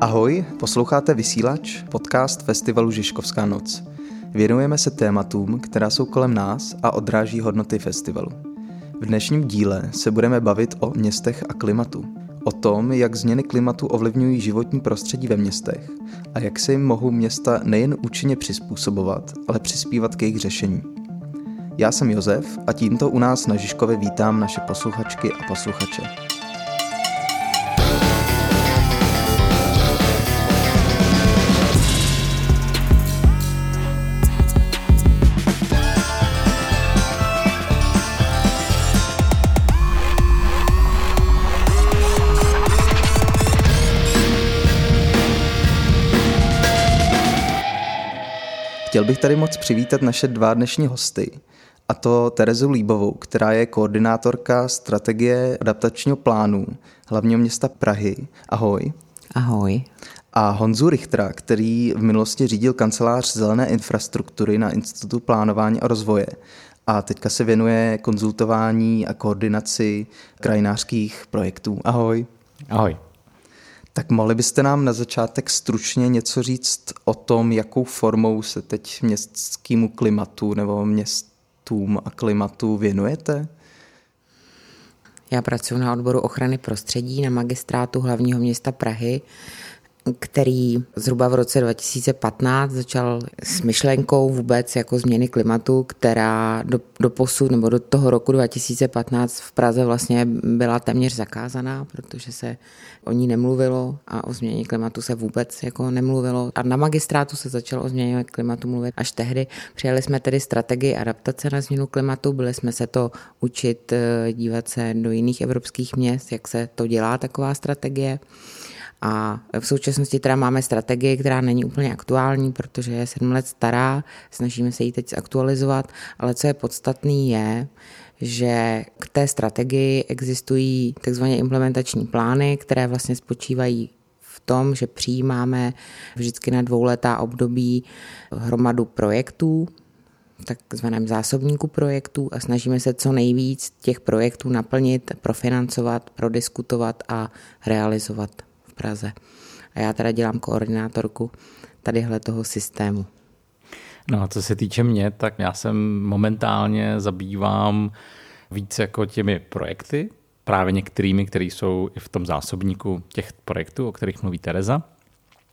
Ahoj, posloucháte Vysílač, podcast festivalu Žižkovská noc. Věnujeme se tématům, která jsou kolem nás a odráží hodnoty festivalu. V dnešním díle se budeme bavit o městech a klimatu. O tom, jak změny klimatu ovlivňují životní prostředí ve městech a jak se jim mohou města nejen účinně přizpůsobovat, ale přispívat k jejich řešení. Já jsem Josef a tímto u nás na Žižkově vítám naše posluchačky a posluchače. Chtěl bych tady moc přivítat naše dva dnešní hosty, a to Terezu Líbovou, která je koordinátorka strategie adaptačního plánu hlavního města Prahy. Ahoj. Ahoj. A Honzu Richtera, který v minulosti řídil kancelář zelené infrastruktury na Institutu plánování a rozvoje a teďka se věnuje konzultování a koordinaci krajinářských projektů. Ahoj. Ahoj. Tak mohli byste nám na začátek stručně něco říct o tom, jakou formou se teď městskému klimatu nebo městům a klimatu věnujete? Já pracuji na odboru ochrany prostředí na magistrátu hlavního města Prahy který zhruba v roce 2015 začal s myšlenkou vůbec jako změny klimatu, která do, do posud nebo do toho roku 2015 v Praze vlastně byla téměř zakázaná, protože se o ní nemluvilo a o změně klimatu se vůbec jako nemluvilo. A na magistrátu se začalo o změně klimatu mluvit až tehdy. Přijali jsme tedy strategii adaptace na změnu klimatu, byli jsme se to učit, eh, dívat se do jiných evropských měst, jak se to dělá taková strategie. A v současnosti teda máme strategii, která není úplně aktuální, protože je sedm let stará, snažíme se ji teď aktualizovat, ale co je podstatný je, že k té strategii existují takzvané implementační plány, které vlastně spočívají v tom, že přijímáme vždycky na dvouletá období hromadu projektů, takzvaném zásobníku projektů a snažíme se co nejvíc těch projektů naplnit, profinancovat, prodiskutovat a realizovat. Praze. A já teda dělám koordinátorku tadyhle toho systému. No a co se týče mě, tak já se momentálně zabývám víc jako těmi projekty, právě některými, které jsou i v tom zásobníku těch projektů, o kterých mluví Tereza.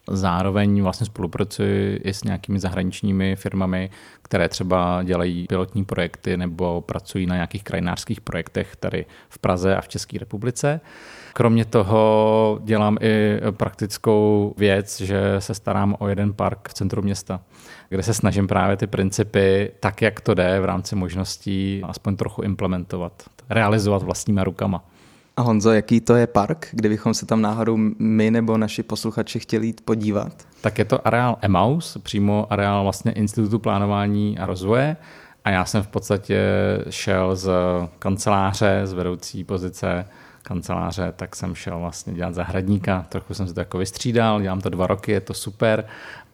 Zároveň vlastně spolupracuji i s nějakými zahraničními firmami, které třeba dělají pilotní projekty nebo pracují na nějakých krajinářských projektech tady v Praze a v České republice. Kromě toho dělám i praktickou věc, že se starám o jeden park v centru města, kde se snažím právě ty principy tak, jak to jde v rámci možností, aspoň trochu implementovat, realizovat vlastníma rukama. A Honzo, jaký to je park, kdybychom se tam náhodou my nebo naši posluchači chtěli jít podívat? Tak je to areál EMAUS, přímo areál vlastně Institutu plánování a rozvoje. A já jsem v podstatě šel z kanceláře, z vedoucí pozice kanceláře, tak jsem šel vlastně dělat zahradníka. Trochu jsem se to jako vystřídal, dělám to dva roky, je to super.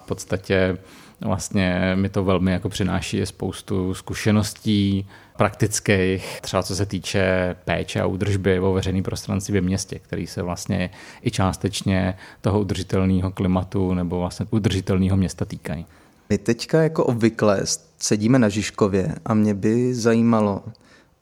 V podstatě vlastně mi to velmi jako přináší spoustu zkušeností praktických, třeba co se týče péče a údržby o veřejný prostranství ve městě, který se vlastně i částečně toho udržitelného klimatu nebo vlastně udržitelného města týkají. My teďka jako obvykle sedíme na Žižkově a mě by zajímalo,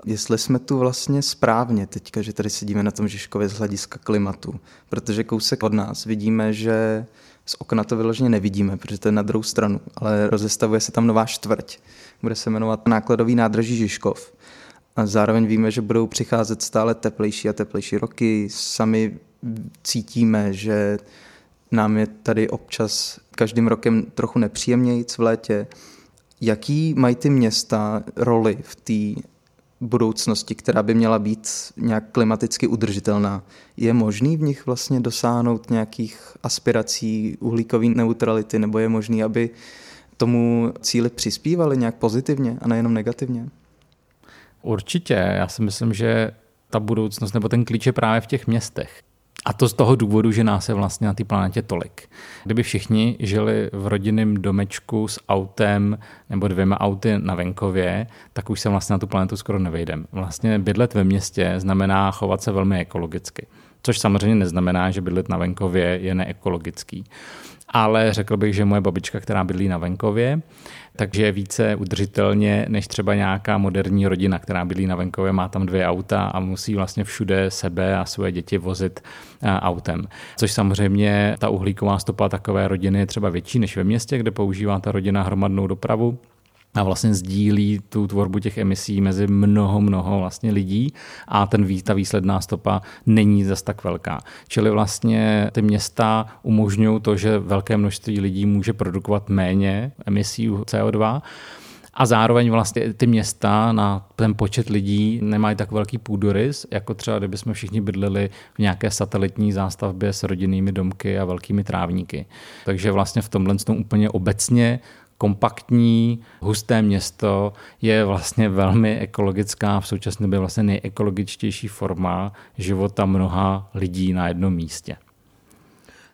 jestli jsme tu vlastně správně teďka, že tady sedíme na tom Žižkově z hlediska klimatu, protože kousek od nás vidíme, že z okna to vyloženě nevidíme, protože to je na druhou stranu, ale rozestavuje se tam nová čtvrť. Bude se jmenovat nákladový nádraží Žižkov. A zároveň víme, že budou přicházet stále teplejší a teplejší roky. Sami cítíme, že nám je tady občas každým rokem trochu nepříjemněji v létě. Jaký mají ty města roli v té budoucnosti, která by měla být nějak klimaticky udržitelná. Je možný v nich vlastně dosáhnout nějakých aspirací uhlíkové neutrality, nebo je možný, aby tomu cíli přispívali nějak pozitivně a nejenom negativně? Určitě. Já si myslím, že ta budoucnost nebo ten klíč je právě v těch městech. A to z toho důvodu, že nás je vlastně na té planetě tolik. Kdyby všichni žili v rodinném domečku s autem nebo dvěma auty na venkově, tak už se vlastně na tu planetu skoro nevejdem. Vlastně bydlet ve městě znamená chovat se velmi ekologicky. Což samozřejmě neznamená, že bydlet na venkově je neekologický. Ale řekl bych, že moje babička, která bydlí na venkově, takže je více udržitelně než třeba nějaká moderní rodina, která bydlí na venkově, má tam dvě auta a musí vlastně všude sebe a svoje děti vozit autem. Což samozřejmě ta uhlíková stopa takové rodiny je třeba větší než ve městě, kde používá ta rodina hromadnou dopravu a vlastně sdílí tu tvorbu těch emisí mezi mnoho, mnoho vlastně lidí a ten, ta výsledná stopa není zas tak velká. Čili vlastně ty města umožňují to, že velké množství lidí může produkovat méně emisí CO2 a zároveň vlastně ty města na ten počet lidí nemají tak velký půdorys, jako třeba kdybychom všichni bydleli v nějaké satelitní zástavbě s rodinnými domky a velkými trávníky. Takže vlastně v tomhle tom úplně obecně kompaktní, husté město je vlastně velmi ekologická, v současné době vlastně nejekologičtější forma života mnoha lidí na jednom místě.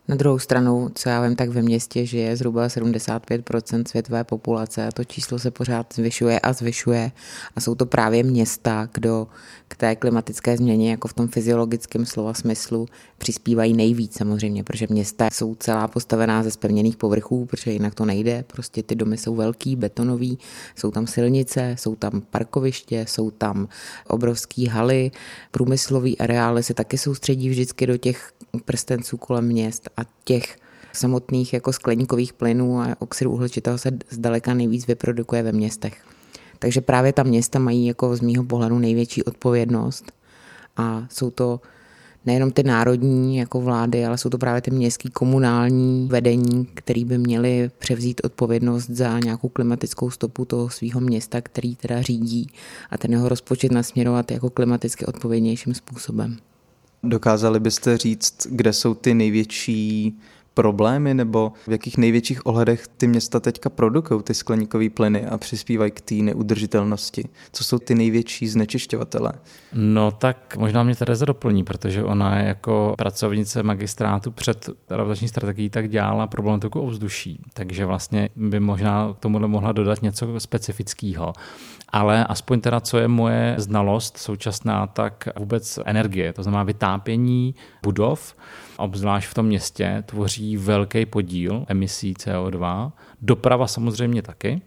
Na druhou stranu, co já vím, tak ve městě žije zhruba 75% světové populace a to číslo se pořád zvyšuje a zvyšuje. A jsou to právě města, kdo k té klimatické změně, jako v tom fyziologickém slova smyslu, přispívají nejvíc samozřejmě, protože města jsou celá postavená ze spevněných povrchů, protože jinak to nejde. Prostě ty domy jsou velký, betonový, jsou tam silnice, jsou tam parkoviště, jsou tam obrovský haly, průmyslový areály se taky soustředí vždycky do těch prstenců kolem měst a těch samotných jako skleníkových plynů a oxidu uhličitého se zdaleka nejvíc vyprodukuje ve městech. Takže právě ta města mají jako z mýho pohledu největší odpovědnost a jsou to nejenom ty národní jako vlády, ale jsou to právě ty městský komunální vedení, který by měli převzít odpovědnost za nějakou klimatickou stopu toho svého města, který teda řídí a ten jeho rozpočet nasměrovat jako klimaticky odpovědnějším způsobem. Dokázali byste říct, kde jsou ty největší problémy nebo v jakých největších ohledech ty města teďka produkují ty skleníkové plyny a přispívají k té neudržitelnosti? Co jsou ty největší znečišťovatele? No tak možná mě Tereza doplní, protože ona je jako pracovnice magistrátu před adaptační strategií tak dělala problematiku ovzduší, takže vlastně by možná k tomuhle mohla dodat něco specifického ale aspoň teda, co je moje znalost současná, tak vůbec energie, to znamená vytápění budov, obzvlášť v tom městě, tvoří velký podíl emisí CO2. Doprava samozřejmě taky,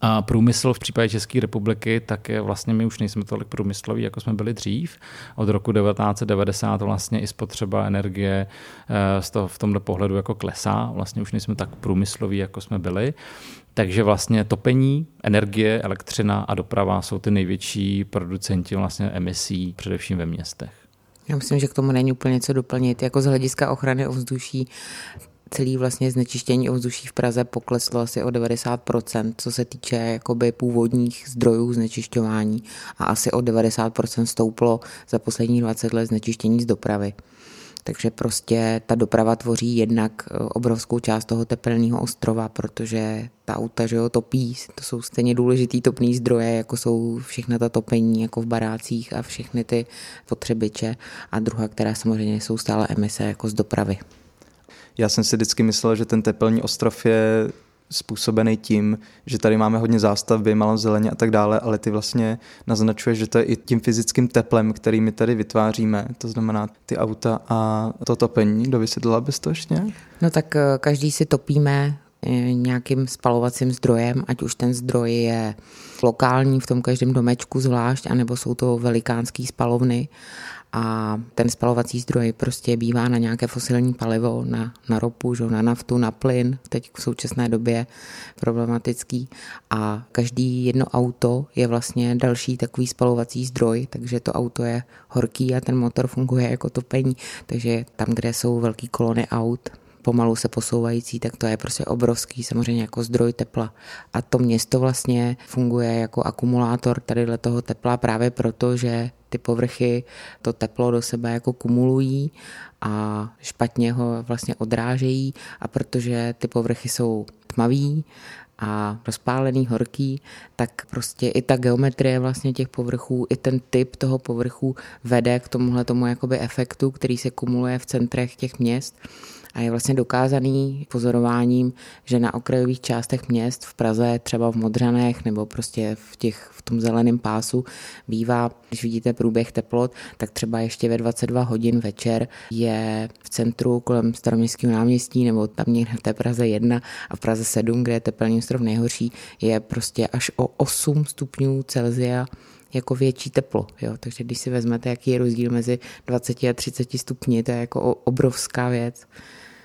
a průmysl v případě České republiky, tak je vlastně my už nejsme tolik průmysloví, jako jsme byli dřív. Od roku 1990 vlastně i spotřeba energie eh, z toho, v tomto pohledu jako klesá. Vlastně už nejsme tak průmysloví, jako jsme byli. Takže vlastně topení, energie, elektřina a doprava jsou ty největší producenti vlastně emisí, především ve městech. Já myslím, že k tomu není úplně co doplnit. Jako z hlediska ochrany ovzduší celý vlastně znečištění ovzduší v Praze pokleslo asi o 90%, co se týče jakoby původních zdrojů znečišťování a asi o 90% stouplo za posledních 20 let znečištění z dopravy. Takže prostě ta doprava tvoří jednak eh, obrovskou část toho tepelného ostrova, protože ta auta, že jo, topí, to jsou stejně důležitý topný zdroje, jako jsou všechna ta topení, jako v barácích a všechny ty potřebiče. A druhá, která samozřejmě jsou stále emise, jako z dopravy. Já jsem si vždycky myslel, že ten tepelný ostrov je způsobený tím, že tady máme hodně zástavby, malou zeleně a tak dále, ale ty vlastně naznačuje, že to je i tím fyzickým teplem, který my tady vytváříme, to znamená ty auta a to topení. Dovysvětlila bys to ještě? No tak eh, každý si topíme eh, nějakým spalovacím zdrojem, ať už ten zdroj je lokální v tom každém domečku zvlášť, anebo jsou to velikánský spalovny a ten spalovací zdroj prostě bývá na nějaké fosilní palivo, na, na ropu, že, na naftu, na plyn, teď v současné době problematický. A každý jedno auto je vlastně další takový spalovací zdroj, takže to auto je horký a ten motor funguje jako topení, takže tam, kde jsou velký kolony aut, pomalu se posouvající, tak to je prostě obrovský samozřejmě jako zdroj tepla. A to město vlastně funguje jako akumulátor tady toho tepla právě proto, že ty povrchy to teplo do sebe jako kumulují a špatně ho vlastně odrážejí a protože ty povrchy jsou tmavý a rozpálený, horký, tak prostě i ta geometrie vlastně těch povrchů, i ten typ toho povrchu vede k tomuhle tomu jakoby efektu, který se kumuluje v centrech těch měst A je vlastně dokázaný pozorováním, že na okrajových částech měst v Praze, třeba v Modřanech nebo prostě v, těch, v tom zeleném pásu bývá, když vidíte průběh teplot, tak třeba ještě ve 22 hodin večer je v centru kolem staroměstského náměstí nebo tam někde v té Praze 1 a v Praze 7, kde je teplný strop nejhorší, je prostě až o 8 stupňů Celzia jako větší teplo. Jo? Takže když si vezmete, jaký je rozdíl mezi 20 a 30 stupni, to je jako obrovská věc.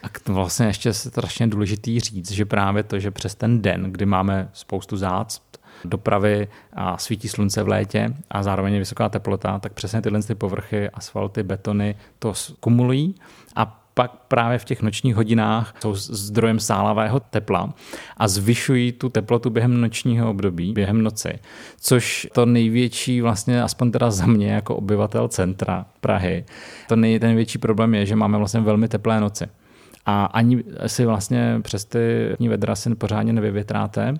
A vlastně ještě je strašně důležitý říct, že právě to, že přes ten den, kdy máme spoustu zácp, dopravy a svítí slunce v létě a zároveň je vysoká teplota, tak přesně tyhle ty povrchy, asfalty, betony to kumulují a pak právě v těch nočních hodinách jsou zdrojem sálavého tepla a zvyšují tu teplotu během nočního období, během noci. Což to největší vlastně, aspoň teda za mě jako obyvatel centra Prahy, to nej, ten největší problém je, že máme vlastně velmi teplé noci a ani si vlastně přes ty vedra si pořádně nevyvětráte.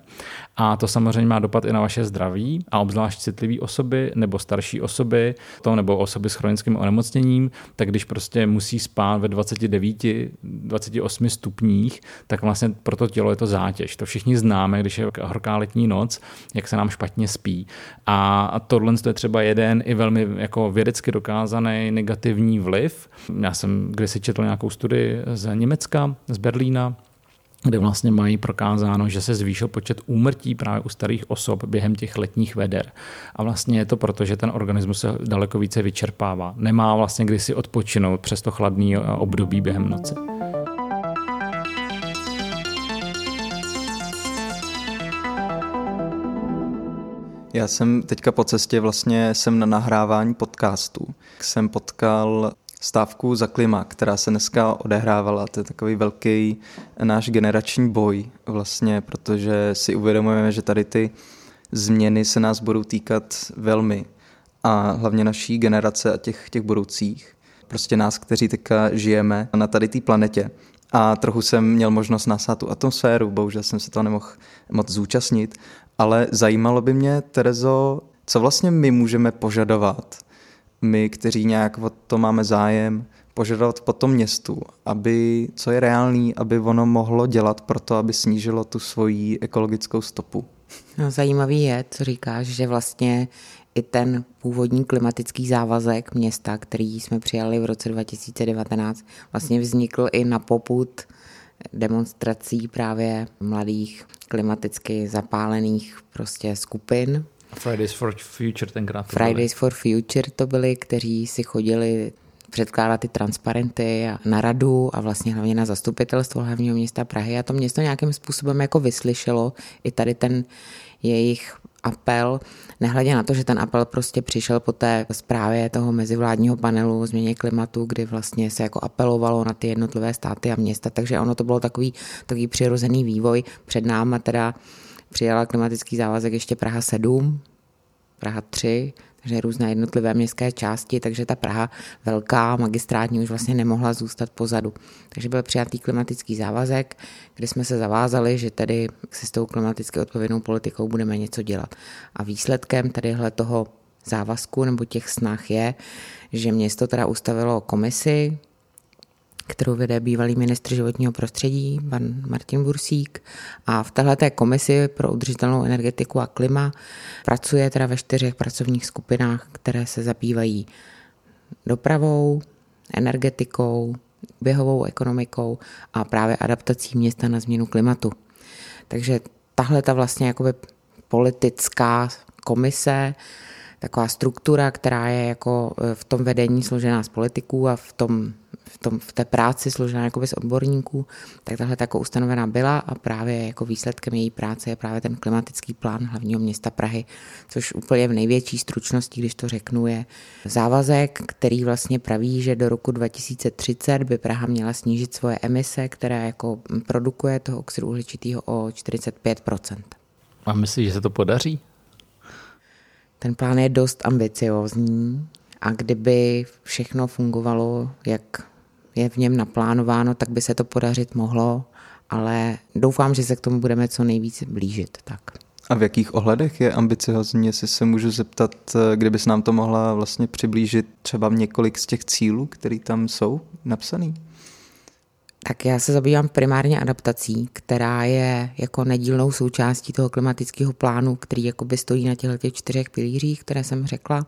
A to samozřejmě má dopad i na vaše zdraví a obzvlášť citlivé osoby nebo starší osoby, to nebo osoby s chronickým onemocněním, tak když prostě musí spát ve 29, 28 stupních, tak vlastně pro to tělo je to zátěž. To všichni známe, když je horká letní noc, jak se nám špatně spí. A tohle je třeba jeden i velmi jako vědecky dokázaný negativní vliv. Já jsem kdysi četl nějakou studii z Německa, z Berlína, kde vlastně mají prokázáno, že se zvýšil počet úmrtí právě u starých osob během těch letních veder. A vlastně je to proto, že ten organismus se daleko více vyčerpává. Nemá vlastně kdy si odpočinout přes to chladný období během noci. Já jsem teďka po cestě vlastně jsem na nahrávání podcastu. Jsem potkal stávku za klima, která se dneska odehrávala. To je takový velký náš generační boj vlastně, protože si uvědomujeme, že tady ty změny se nás budou týkat velmi a hlavně naší generace a těch, těch budoucích. Prostě nás, kteří teďka žijeme na tady té planetě. A trochu jsem měl možnost nasát tu atmosféru, bohužel jsem se to nemohl moc zúčastnit, ale zajímalo by mě, Terezo, co vlastně my můžeme požadovat my, kteří nějak o to máme zájem, požadovat po tom městu, aby, co je reálný, aby ono mohlo dělat pro to, aby snížilo tu svoji ekologickou stopu. No, zajímavý je, co říkáš, že vlastně i ten původní klimatický závazek města, který jsme přijali v roce 2019, vlastně vznikl i na poput demonstrací právě mladých klimaticky zapálených prostě skupin, Fridays for Future tenkrát. Fridays for Future to byli, kteří si chodili předkládat ty transparenty na radu a vlastně hlavně na zastupitelstvo hlavního města Prahy a to město nějakým způsobem jako vyslyšelo i tady ten jejich apel, nehledě na to, že ten apel prostě přišel po té zprávě toho mezivládního panelu o změně klimatu, kdy vlastně se jako apelovalo na ty jednotlivé státy a města, takže ono to bylo takový, takový přirozený vývoj. Před náma teda přijala klimatický závazek ještě Praha 7, Praha 3, takže různé jednotlivé městské části, takže ta Praha velká, magistrátní už vlastně nemohla zůstat pozadu. Takže byl přijatý klimatický závazek, kdy jsme se zavázali, že tedy se s tou klimaticky odpovědnou politikou budeme něco dělat. A výsledkem tadyhle toho závazku nebo těch snah je, že město teda ustavilo komisi, kterou vede bývalý ministr životního prostředí, pan Martin Bursík. A v této komisi pro udržitelnou energetiku a klima pracuje teda ve čtyřech pracovních skupinách, které se zabývají dopravou, energetikou, běhovou ekonomikou a právě adaptací města na změnu klimatu. Takže tahle ta vlastně jakoby politická komise, taková struktura, která je jako v tom vedení složená z politiků a v tom v, tom, v té práci složená jakoby z odborníků, tak tahle jako ustanovená byla a právě jako výsledkem její práce je právě ten klimatický plán hlavního města Prahy, což úplně v největší stručnosti, když to řeknu, je závazek, který vlastně praví, že do roku 2030 by Praha měla snížit svoje emise, které jako produkuje toho oxidu uhličitého o 45% A myslíš, že se to podaří? Ten plán je dost ambiciozní a kdyby všechno fungovalo, jak je v něm naplánováno, tak by se to podařit mohlo, ale doufám, že se k tomu budeme co nejvíc blížit. Tak. A v jakých ohledech je ambiciozní, jestli se můžu zeptat, kdyby se nám to mohla vlastně přiblížit třeba několik z těch cílů, které tam jsou napsaný? Tak já se zabývám primárně adaptací, která je jako nedílnou součástí toho klimatického plánu, který jakoby stojí na těchto těch čtyřech pilířích, které jsem řekla,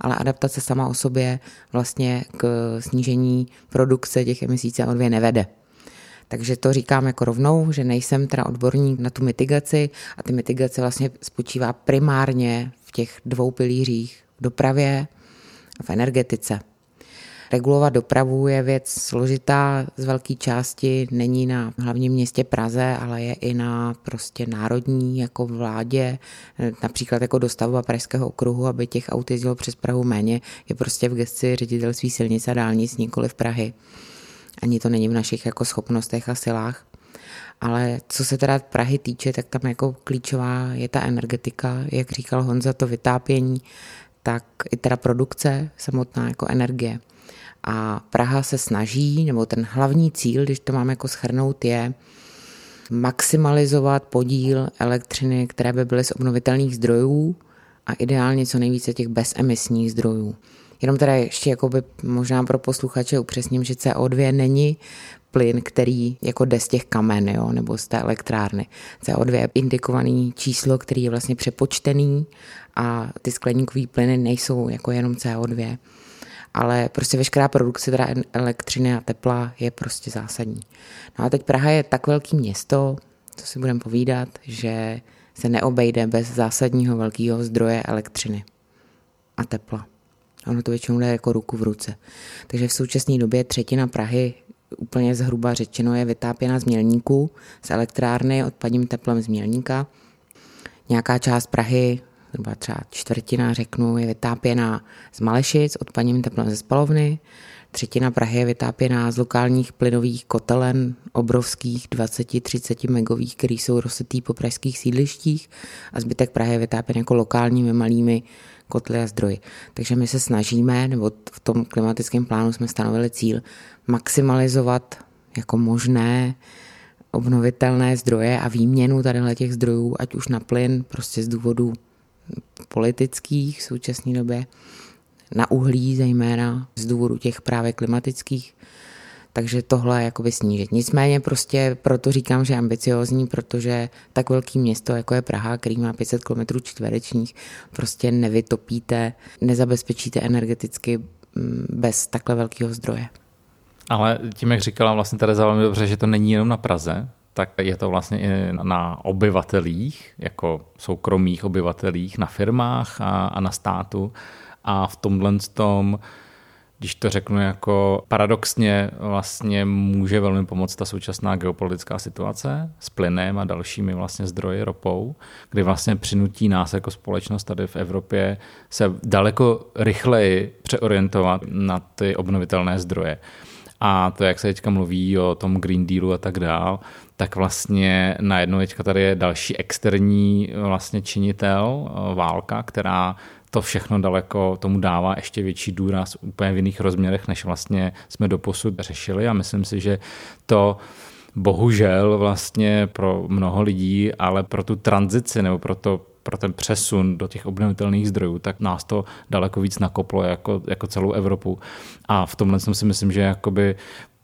ale adaptace sama o sobě vlastně k snížení produkce těch emisí CO2 nevede. Takže to říkám jako rovnou, že nejsem teda odborník na tu mitigaci a ty mitigace vlastně spočívá primárně v těch dvou pilířích v dopravě a v energetice. Regulovat dopravu je věc složitá, z velké části není na hlavním městě Praze, ale je i na prostě národní jako vládě, například jako dostavba Pražského okruhu, aby těch aut jezdilo přes Prahu méně, je prostě v gesci ředitelství silnic a dálnic, nikoli v Prahy. Ani to není v našich jako schopnostech a silách. Ale co se teda Prahy týče, tak tam jako klíčová je ta energetika, jak říkal Honza, to vytápění, tak i teda produkce samotná jako energie. A Praha se snaží, nebo ten hlavní cíl, když to mám jako schrnout, je maximalizovat podíl elektřiny, které by byly z obnovitelných zdrojů a ideálně co nejvíce těch bezemisních zdrojů. Jenom teda ještě jakoby možná pro posluchače upřesním, že CO2 není plyn, který jako jde z těch kamen, jo, nebo z té elektrárny. CO2 je indikovaný číslo, který je vlastně přepočtený a ty skleníkové plyny nejsou jako jenom CO2 ale prostě veškerá produkce teda elektřiny a tepla je prostě zásadní. No a teď Praha je tak velký město, co si budeme povídat, že se neobejde bez zásadního velkého zdroje elektřiny a tepla. Ono to většinou jde jako ruku v ruce. Takže v současné době třetina Prahy úplně zhruba řečeno je vytápěna z mělníků, z elektrárny odpadním teplem z mělníka. Nějaká část Prahy zhruba třeba čtvrtina, řeknu, je vytápěná z Malešic odpadním teplem ze spalovny, třetina Prahy je vytápěná z lokálních plynových kotelen, obrovských 20-30 megových, který jsou rozsetý po pražských sídlištích a zbytek Prahy je vytápěn jako lokálními malými kotly a zdroji. Takže my se snažíme, nebo v tom klimatickém plánu jsme stanovili cíl, maximalizovat jako možné obnovitelné zdroje a výměnu tady těch zdrojů, ať už na plyn, prostě z důvodu politických v současné době, na uhlí zejména z důvodu těch právě klimatických, takže tohle jakoby snížit. Nicméně prostě proto říkám, že ambiciozní, protože tak velký město, jako je Praha, který má 500 km čtverečních, prostě nevytopíte, nezabezpečíte energeticky mm, bez takhle velkého zdroje. Ale tím, jak říkala vlastně Tereza velmi dobře, že to není jenom na Praze, tak je to vlastně i na obyvatelích, jako soukromých obyvatelích, na firmách a, a na státu. A v tomhle tom, když to řeknu jako paradoxně, vlastně může velmi pomoct ta současná geopolitická situace s plynem a dalšími vlastně zdroji ropou, kdy vlastně přinutí nás jako společnost tady v Evropě se daleko rychleji přeorientovat na ty obnovitelné zdroje. A to, jak se teďka mluví o tom Green Dealu a tak dál, tak vlastně najednou teďka tady je další externí vlastně činitel, eh, válka, která to všechno daleko tomu dává ještě větší důraz úplně v jiných rozměrech, než vlastně jsme doposud řešili. A myslím si, že to bohužel vlastně pro mnoho lidí, ale pro tu tranzici nebo pro to pro ten přesun do těch obnovitelných zdrojů, tak nás to daleko víc nakoplo jako, jako celou Evropu. A v tomhle si myslím, že jakoby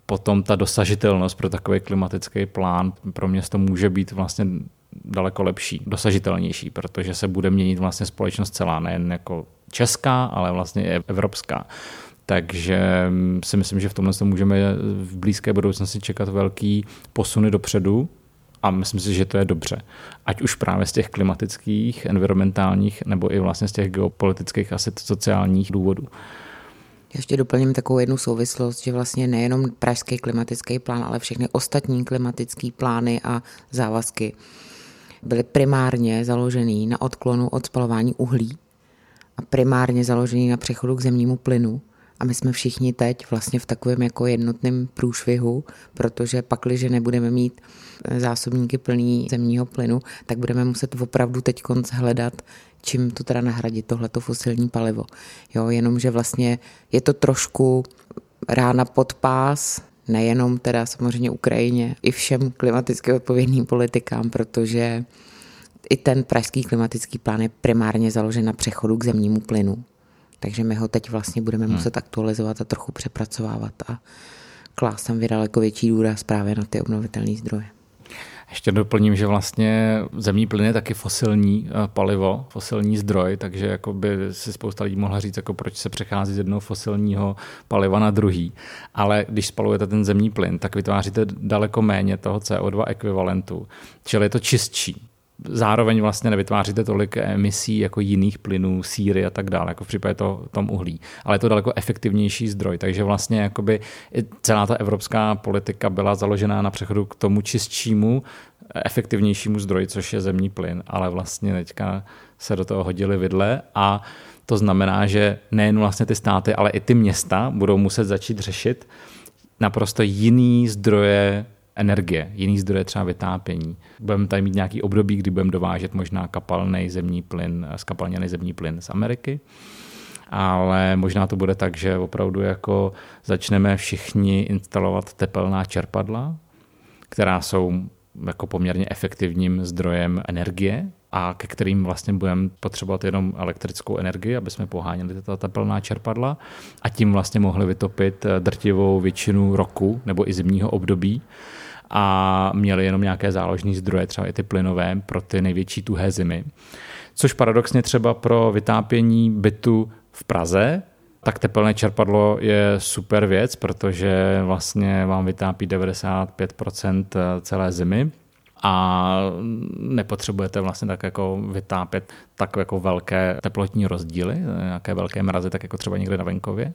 potom ta dosažitelnost pro takový klimatický plán pro město může být vlastně daleko lepší, dosažitelnější, protože se bude měnit vlastně společnost celá, nejen jako česká, ale vlastně i evropská. Takže si myslím, že v tomhle můžeme v blízké budoucnosti čekat velký posuny dopředu a myslím si, že to je dobře. Ať už právě z těch klimatických, environmentálních nebo i vlastně z těch geopolitických a sociálních důvodů. Ještě doplním takovou jednu souvislost, že vlastně nejenom pražský klimatický plán, ale všechny ostatní klimatické plány a závazky byly primárně založený na odklonu od spalování uhlí a primárně založený na přechodu k zemnímu plynu. A my jsme všichni teď vlastně v takovém jako jednotném průšvihu, protože pakliže nebudeme mít zásobníky plný zemního plynu, tak budeme muset opravdu teď hledat čím to teda nahradit, tohleto fosilní palivo. Jo, jenomže vlastně je to trošku rána pod pás, nejenom teda samozřejmě Ukrajině, i všem klimaticky odpovědným politikám, protože i ten pražský klimatický plán je primárně založen na přechodu k zemnímu plynu. Takže my ho teď vlastně budeme hmm. muset aktualizovat a trochu přepracovávat a klás tam daleko větší důraz právě na ty obnovitelné zdroje. Ještě doplním, že vlastně zemní plyn je taky fosilní eh, palivo, fosilní zdroj, takže jako by si spousta lidí mohla říct, jako proč se přechází z jednoho fosilního paliva na druhý. Ale když spalujete ten zemní plyn, tak vytváříte daleko méně toho CO2 ekvivalentu, čili je to čistší zároveň vlastně nevytváříte tolik emisí jako jiných plynů, síry a tak dále, jako v případě to, tom uhlí. Ale je to daleko efektivnější zdroj, takže vlastně jakoby celá ta evropská politika byla založená na přechodu k tomu čistšímu, efektivnějšímu zdroji, což je zemní plyn, ale vlastně teďka se do toho hodili vidle a to znamená, že nejen vlastně ty státy, ale i ty města budou muset začít řešit naprosto jiný zdroje energie, jiný zdroje třeba vytápění. Budeme tady mít nějaký období, kdy budeme dovážet možná kapalný zemní plyn, skapalněný zemní plyn z Ameriky, ale možná to bude tak, že opravdu jako začneme všichni instalovat tepelná čerpadla, která jsou jako poměrně efektivním zdrojem energie a ke kterým vlastně budeme potřebovat jenom elektrickou energii, aby jsme poháněli tato tepelná čerpadla. A tím vlastně mohli vytopit drtivou většinu roku nebo i zimního období a měli jenom nějaké záložní zdroje, třeba i ty plynové, pro ty největší tuhé zimy. Což paradoxně třeba pro vytápění bytu v Praze, tak tepelné čerpadlo je super věc, protože vlastně vám vytápí 95% celé zimy a nepotřebujete vlastně tak jako vytápět tak jako velké teplotní rozdíly, nějaké velké mrazy, tak jako třeba někde na venkově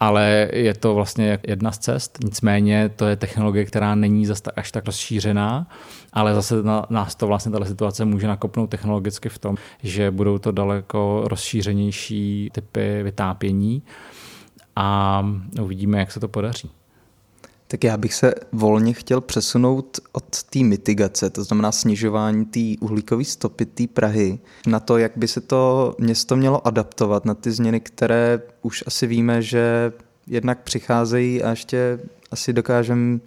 ale je to vlastně jedna z cest. Nicméně to je technologie, která není až tak rozšířená, ale zase na, nás to vlastně tato situace může nakopnout technologicky v tom, že budou to daleko rozšířenější typy vytápění a uvidíme, jak se to podaří. Tak já bych se volně chtěl přesunout od té mitigace, to znamená snižování té uhlíkové stopy té Prahy, na to, jak by se to město mělo adaptovat na ty změny, které už asi víme, že jednak přicházejí a ještě asi dokážeme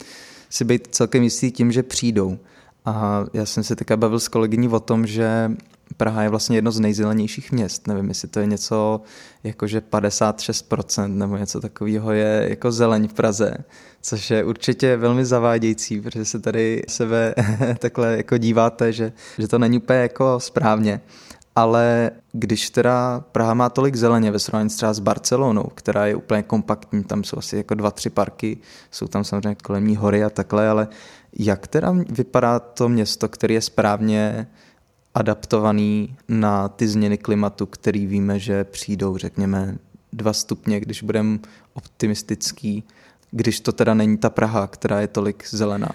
si být celkem jistý tím, že přijdou. A já jsem se teďka bavil s kolegyní o tom, že Praha je vlastně jedno z nejzelenějších měst. Nevím, jestli to je něco jako, že 56% nebo něco takového je jako zeleň v Praze, což je určitě velmi zavádějící, protože se tady sebe takhle jako díváte, že, že to není úplně jako správně. Ale když teda Praha má tolik zeleně ve srovnání třeba s Barcelonou, která je úplně kompaktní, tam jsou asi jako dva, tři parky, jsou tam samozřejmě kolem hory a takhle, ale jak teda vypadá to město, které je správně adaptovaný na ty změny klimatu, který víme, že přijdou, řekněme, dva stupně, když budeme optimistický, když to teda není ta Praha, která je tolik zelená.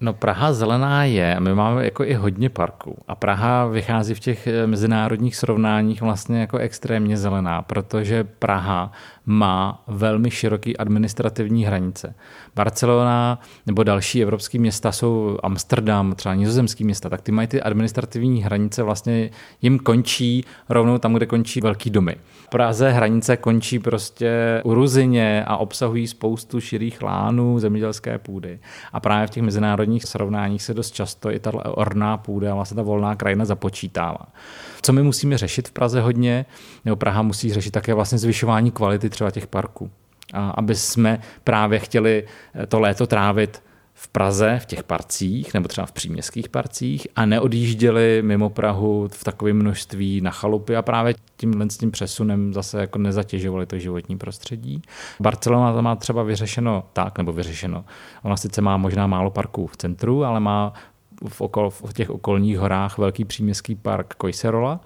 No Praha zelená je, my máme jako i hodně parků a Praha vychází v těch eh, mezinárodních srovnáních vlastně jako extrémně zelená, protože Praha má velmi široký administrativní hranice. Barcelona nebo další evropské města jsou Amsterdam, třeba nizozemský města, tak ty mají ty administrativní hranice vlastně jim končí rovnou tam, kde končí velký domy. V Praze hranice končí prostě u Ruzině a obsahují spoustu širých lánů zemědělské půdy. A právě v těch mezinárodních srovnáních se dost často i ta orná půda vlastně ta volná krajina započítává. Co my musíme řešit v Praze hodně, nebo Praha musí řešit také vlastně zvyšování kvality třeba těch parků. A aby jsme právě chtěli eh, to léto trávit v Praze, v těch parcích, nebo třeba v příměstských parcích a neodjížděli mimo Prahu v takovém množství na chalupy a právě tímhle s tím přesunem zase jako nezatěžovali to životní prostředí. Barcelona to má třeba vyřešeno tak, nebo vyřešeno. Ona sice má možná málo parků v centru, ale má v, okol, v těch okolních horách velký příměstský park Koiserola,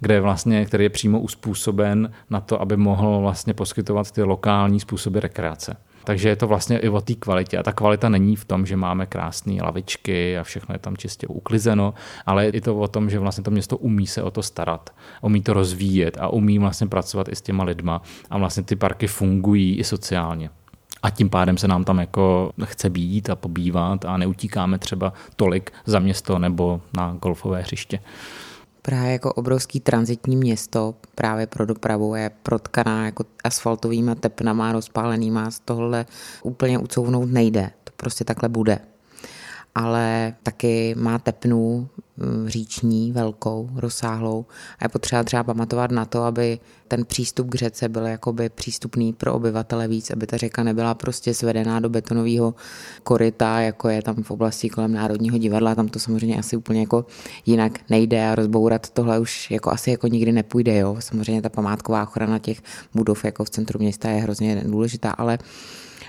kde vlastně, který je přímo uspůsoben na to, aby mohl vlastně poskytovat ty lokální způsoby rekreace. Takže je to vlastně i o té kvalitě. A ta kvalita není v tom, že máme krásné lavičky a všechno je tam čistě uklizeno, ale je to o tom, že vlastně to město umí se o to starat, umí to rozvíjet a umí vlastně pracovat i s těma lidma a vlastně ty parky fungují i sociálně a tím pádem se nám tam jako chce být a pobývat a neutíkáme třeba tolik za město nebo na golfové hřiště. Praha jako obrovský transitní město právě pro dopravu je protkaná jako asfaltovými tepnama rozpálenýma, z tohle úplně ucouvnout nejde. To prostě takhle bude. Ale taky má tepnu mm, říční, velkou, rozsáhlou a je potřeba třeba pamatovat na to, aby ten přístup k řece byl jakoby přístupný pro obyvatele víc, aby ta řeka nebyla prostě svedená do betonového koryta, jako je tam v oblasti kolem Národního divadla, tam to samozřejmě asi úplně jako jinak nejde a rozbourat tohle už jako asi jako nikdy nepůjde, jo. Samozřejmě ta památková ochrana těch budov jako v centru města je hrozně důležitá, ale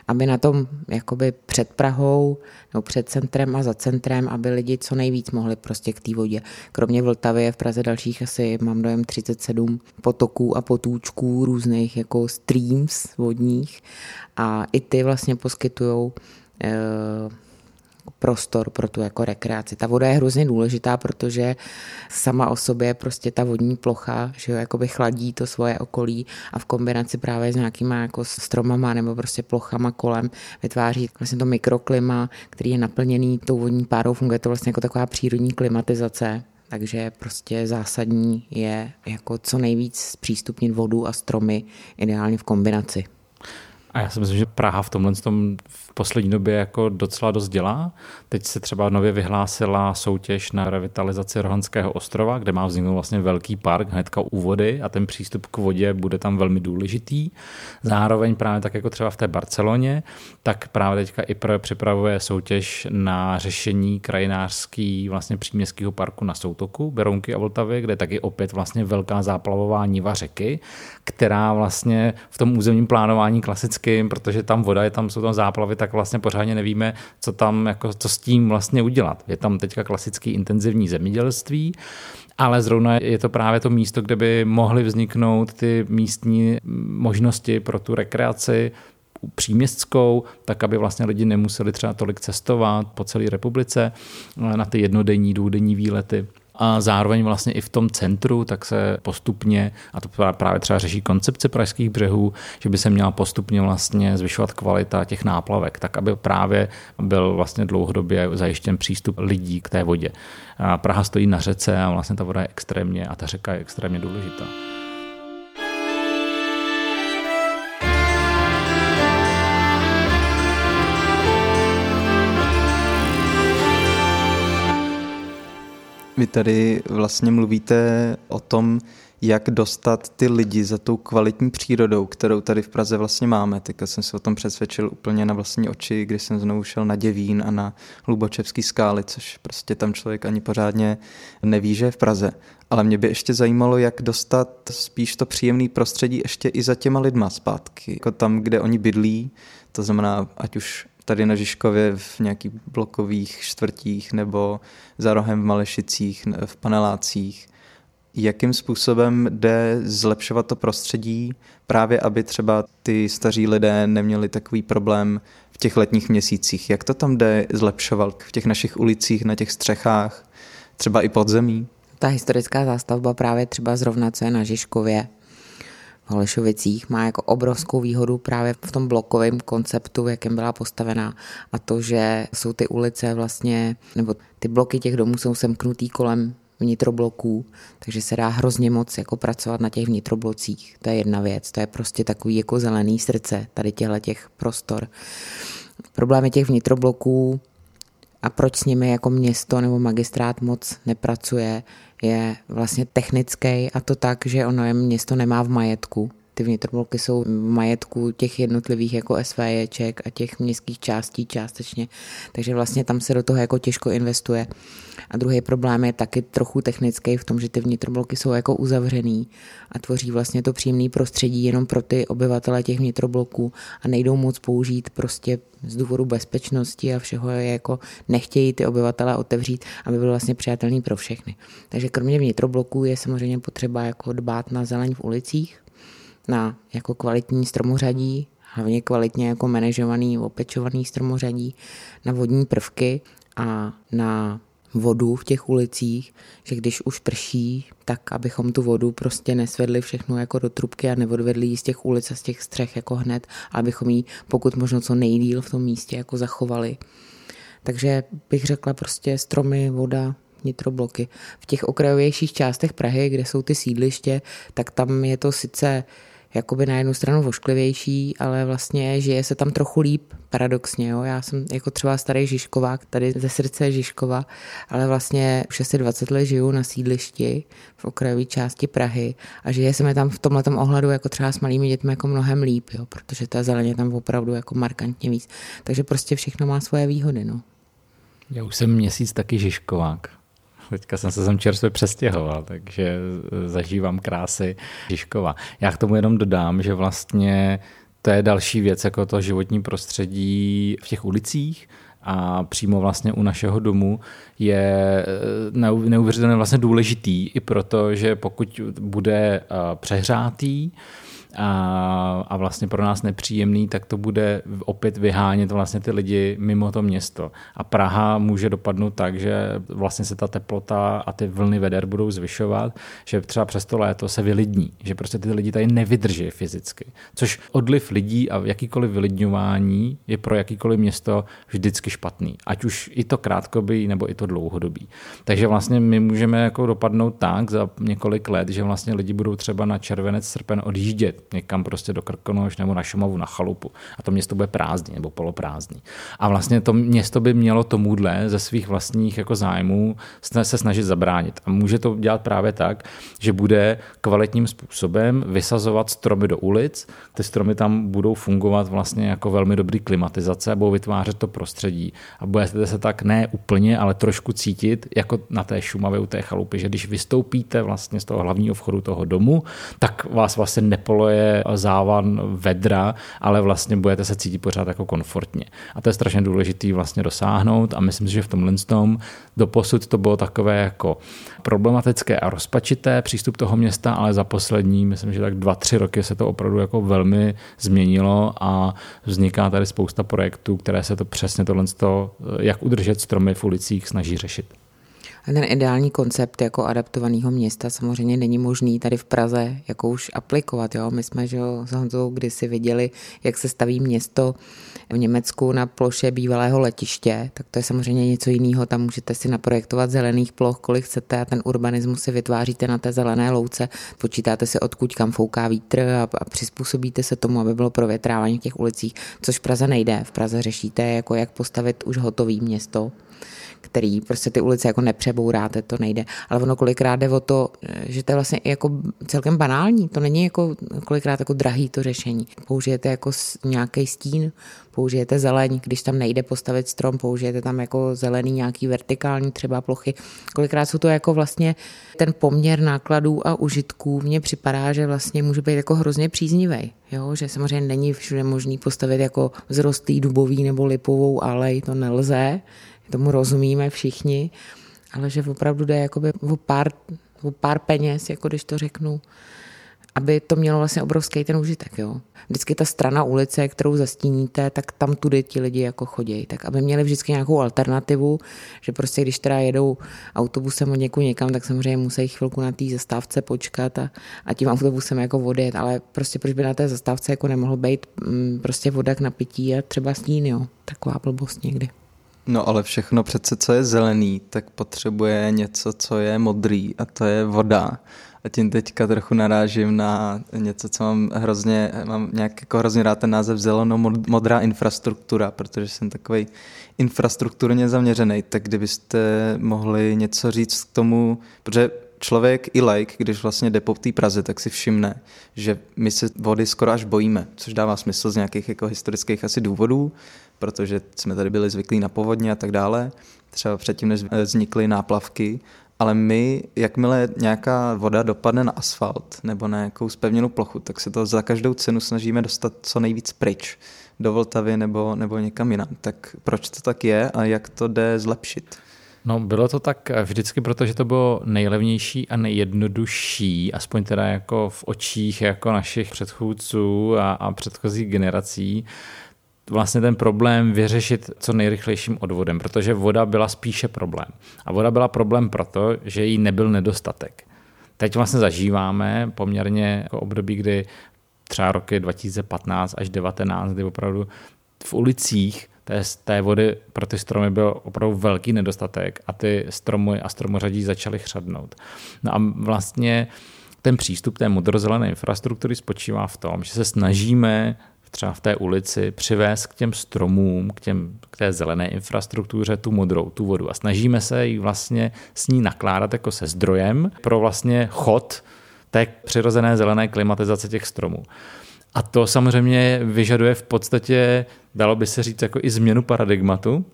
aby na tom jakoby před Prahou nebo před centrem a za centrem, aby lidi co nejvíc mohli prostě k té vodě. Kromě Vltavy je v Praze dalších asi, mám dojem, 37 potoků a potůčků různých jako streams vodních a i ty vlastně poskytují eh, prostor pro tu jako rekreaci. Ta voda je hrozně důležitá, protože sama o sobě prostě ta vodní plocha, že jo, jakoby chladí to svoje okolí a v kombinaci právě s nějakýma jako stromama nebo prostě plochama kolem vytváří vlastně to mikroklima, který je naplněný tou vodní párou, funguje to vlastně jako taková přírodní klimatizace, takže prostě zásadní je jako co nejvíc zpřístupnit vodu a stromy, ideálně v kombinaci. A já si myslím, že Praha v tomhle tom poslední době jako docela dost dělá. Teď se třeba nově vyhlásila soutěž na revitalizaci Rohanského ostrova, kde má vzniknout vlastně velký park hnedka u vody a ten přístup k vodě bude tam velmi důležitý. Zároveň právě tak jako třeba v té Barceloně, tak právě teďka i připravuje soutěž na řešení krajinářský vlastně příměstského parku na Soutoku, Berounky a Vltavy, kde taky opět vlastně velká záplavová niva řeky, která vlastně v tom územním plánování klasickým, protože tam voda je, tam jsou tam záplavy, tak vlastně pořádně nevíme, co tam, jako, co s tím vlastně udělat. Je tam teďka klasický intenzivní zemědělství, ale zrovna je to právě to místo, kde by mohly vzniknout ty místní možnosti pro tu rekreaci, příměstskou, tak aby vlastně lidi nemuseli třeba tolik cestovat po celé republice na ty jednodenní, dvoudenní výlety a zároveň vlastně i v tom centru, tak se postupně, a to právě třeba řeší koncepce pražských břehů, že by se měla postupně vlastně zvyšovat kvalita těch náplavek, tak aby právě byl vlastně dlouhodobě zajištěn přístup lidí k té vodě. A Praha stojí na řece a vlastně ta voda je extrémně, a ta řeka je extrémně důležitá. Vy tady vlastně mluvíte o tom, jak dostat ty lidi za tou kvalitní přírodou, kterou tady v Praze vlastně máme. Teďka jsem se o tom přesvědčil úplně na vlastní oči, když jsem znovu šel na Děvín a na Hlubočevský skály, což prostě tam člověk ani pořádně neví, že je v Praze. Ale mě by ještě zajímalo, jak dostat spíš to příjemné prostředí ještě i za těma lidma zpátky. Jako tam, kde oni bydlí, to znamená, ať už tady na Žižkově v nějakých blokových čtvrtích nebo za rohem v Malešicích, v panelácích. Jakým způsobem jde zlepšovat to prostředí, právě aby třeba ty staří lidé neměli takový problém v těch letních měsících? Jak to tam jde zlepšovat v těch našich ulicích, na těch střechách, třeba i podzemí? Ta historická zástavba právě třeba zrovna, co je na Žižkově, Holešovicích má jako obrovskou výhodu právě v tom blokovém konceptu, v jakém byla postavená a to, že jsou ty ulice vlastně, nebo ty bloky těch domů jsou semknutý kolem vnitrobloků, takže se dá hrozně moc jako pracovat na těch vnitroblocích. To je jedna věc, to je prostě takový jako zelený srdce tady těchto těch prostor. Problémy těch vnitrobloků a proč s nimi jako město nebo magistrát moc nepracuje, je vlastně technický a to tak, že ono je město nemá v majetku. Ty vnitrobloky jsou v majetku těch jednotlivých jako SVJček a těch městských částí částečně, takže vlastně tam se do toho jako těžko investuje. A druhý problém je taky trochu technický v tom, že ty vnitrobloky jsou jako uzavřený a tvoří vlastně to příjemné prostředí jenom pro ty obyvatele těch vnitrobloků a nejdou moc použít prostě z důvodu bezpečnosti a všeho je jako nechtějí ty obyvatele otevřít, aby byl vlastně přijatelný pro všechny. Takže kromě vnitrobloků je samozřejmě potřeba jako dbát na zeleň v ulicích, na jako kvalitní stromořadí, hlavně kvalitně jako manažovaný, opečovaný stromořadí, na vodní prvky a na vodu v těch ulicích, že když už prší, tak abychom tu vodu prostě nesvedli všechno jako do trubky a neodvedli ji z těch ulic a z těch střech jako hned, abychom ji pokud možno co nejdíl v tom místě jako zachovali. Takže bych řekla prostě stromy, voda, nitrobloky. V těch okrajovějších částech Prahy, kde jsou ty sídliště, tak tam je to sice jakoby na jednu stranu vošklivější, ale vlastně žije se tam trochu líp, paradoxně. Jo. Já jsem jako třeba starý Žižkovák, tady ze srdce Žižkova, ale vlastně už asi 20 let žiju na sídlišti v okrajové části Prahy a žije se mi tam v tomhle ohledu jako třeba s malými dětmi jako mnohem líp, jo, protože ta zeleně tam opravdu jako markantně víc. Takže prostě všechno má svoje výhody. No. Já už jsem měsíc taky Žižkovák. Teďka jsem se sem čerstvě přestěhoval, takže zažívám krásy Žižkova. Já k tomu jenom dodám, že vlastně to je další věc, jako to životní prostředí v těch ulicích a přímo vlastně u našeho domu je eh, neuvěřitelně vlastně důležitý i proto, že pokud bude eh, přehrátý, a, a vlastně pro nás nepříjemný, tak to bude opět vyhánět vlastně ty lidi mimo to město. A Praha může dopadnout tak, že vlastně se ta teplota a ty vlny veder budou zvyšovat, že třeba přes to léto se vylidní, že prostě ty lidi tady nevydrží fyzicky. Což odliv lidí a jakýkoliv vylidňování je pro jakýkoliv město vždycky špatný. Ať už i to krátkodobý nebo i to dlouhodobý. Takže vlastně my můžeme jako dopadnout tak za několik let, že vlastně lidi budou třeba na červenec, srpen odjíždět někam prostě do Krkonoš nebo na Šumavu na chalupu a to město bude prázdný nebo poloprázdný. A vlastně to město by mělo tomuhle ze svých vlastních jako zájmů se snažit zabránit. A může to dělat právě tak, že bude kvalitním způsobem vysazovat stromy do ulic, ty stromy tam budou fungovat vlastně jako velmi dobrý klimatizace a budou vytvářet to prostředí. A budete se tak ne úplně, ale trošku cítit, jako na té Šumavě u té chalupy, že když vystoupíte vlastně z toho hlavního vchodu toho domu, tak vás vlastně je závan vedra, ale vlastně budete se cítit pořád jako komfortně. A to je strašně důležitý vlastně dosáhnout a myslím si, že v tomhle tom doposud to bylo takové jako problematické a rozpačité přístup toho města, ale za poslední, myslím, že tak dva, tři roky se to opravdu jako velmi změnilo a vzniká tady spousta projektů, které se to přesně tohle, jak udržet stromy v ulicích, snaží řešit. A ten ideální koncept jako adaptovaného města samozřejmě není možný tady v Praze jako už aplikovat. Jo? My jsme že s Honzou kdysi viděli, jak se staví město v Německu na ploše bývalého letiště, tak to je samozřejmě něco jiného. Tam můžete si naprojektovat zelených ploch, kolik chcete a ten urbanismus si vytváříte na té zelené louce. Počítáte si, odkud kam fouká vítr a, a přizpůsobíte se tomu, aby bylo provětrávání v těch ulicích, což v Praze nejde. V Praze řešíte, jako jak postavit už hotový město který prostě ty ulice jako nepřebouráte, to nejde. Ale ono kolikrát jde o to, že to je vlastně jako celkem banální, to není jako kolikrát jako drahý to řešení. Použijete jako nějaký stín, použijete zeleň, když tam nejde postavit strom, použijete tam jako zelený nějaký vertikální třeba plochy. Kolikrát jsou to jako vlastně ten poměr nákladů a užitků mně připadá, že vlastně může být jako hrozně příznivý. Jo, že samozřejmě není všude možný postavit jako zrostlý dubový nebo lipovou alej, to nelze, tomu rozumíme všichni, ale že opravdu jde jakoby o pár, o pár peněz, jako když to řeknu, aby to mělo vlastně obrovský ten užitek. Jo. Vždycky ta strana ulice, kterou zastíníte, tak tam tudy ti lidi jako chodí. Tak aby měli vždycky nějakou alternativu, že prostě když teda jedou autobusem od někud někam, tak samozřejmě musí chvilku na té zastávce počkat a, a tím autobusem jako odjet, ale prostě proč by na té zastávce jako nemohl být mm, prostě voda k napití a třeba stín, jo. Taková blbost někdy. No ale všechno přece, co je zelený, tak potřebuje něco, co je modrý a to je voda. A tím teďka trochu narážím na něco, co mám hrozně, mám nějak jako hrozně rád ten název zeleno-modrá infrastruktura, protože jsem takový infrastrukturně zaměřený, tak kdybyste mohli něco říct k tomu, protože člověk i like, když vlastně jde po té Praze, tak si všimne, že my se vody skoro až bojíme, což dává smysl z nějakých jako historických asi důvodů, protože jsme tady byli zvyklí na povodně a tak dále, třeba předtím, než vznikly náplavky, ale my, jakmile nějaká voda dopadne na asfalt nebo na nějakou spevněnou plochu, tak se to za každou cenu snažíme dostat co nejvíc pryč do Vltavy nebo, nebo někam jinam. Tak proč to tak je a jak to jde zlepšit? No, bylo to tak vždycky, protože to bylo nejlevnější a nejjednodušší, aspoň teda jako v očích jako našich předchůdců a, a předchozích generací, vlastně ten problém vyřešit co nejrychlejším odvodem, protože voda byla spíše problém. A voda byla problém proto, že jí nebyl nedostatek. Teď vlastně zažíváme poměrně jako období, kdy třeba roky 2015 až 2019, kdy opravdu v ulicích té, té vody pro ty stromy byl opravdu velký nedostatek a ty stromy a stromořadí začaly chřadnout. No a vlastně ten přístup té modrozelené infrastruktury spočívá v tom, že se snažíme třeba v té ulici přivést k těm stromům, k, těm, k té zelené infrastruktuře tu modrou, tu vodu. A snažíme se ji vlastně s ní nakládat jako se zdrojem pro vlastně chod té přirozené zelené klimatizace těch stromů. A to samozřejmě vyžaduje v podstatě, dalo by se říct, jako i změnu paradigmatu,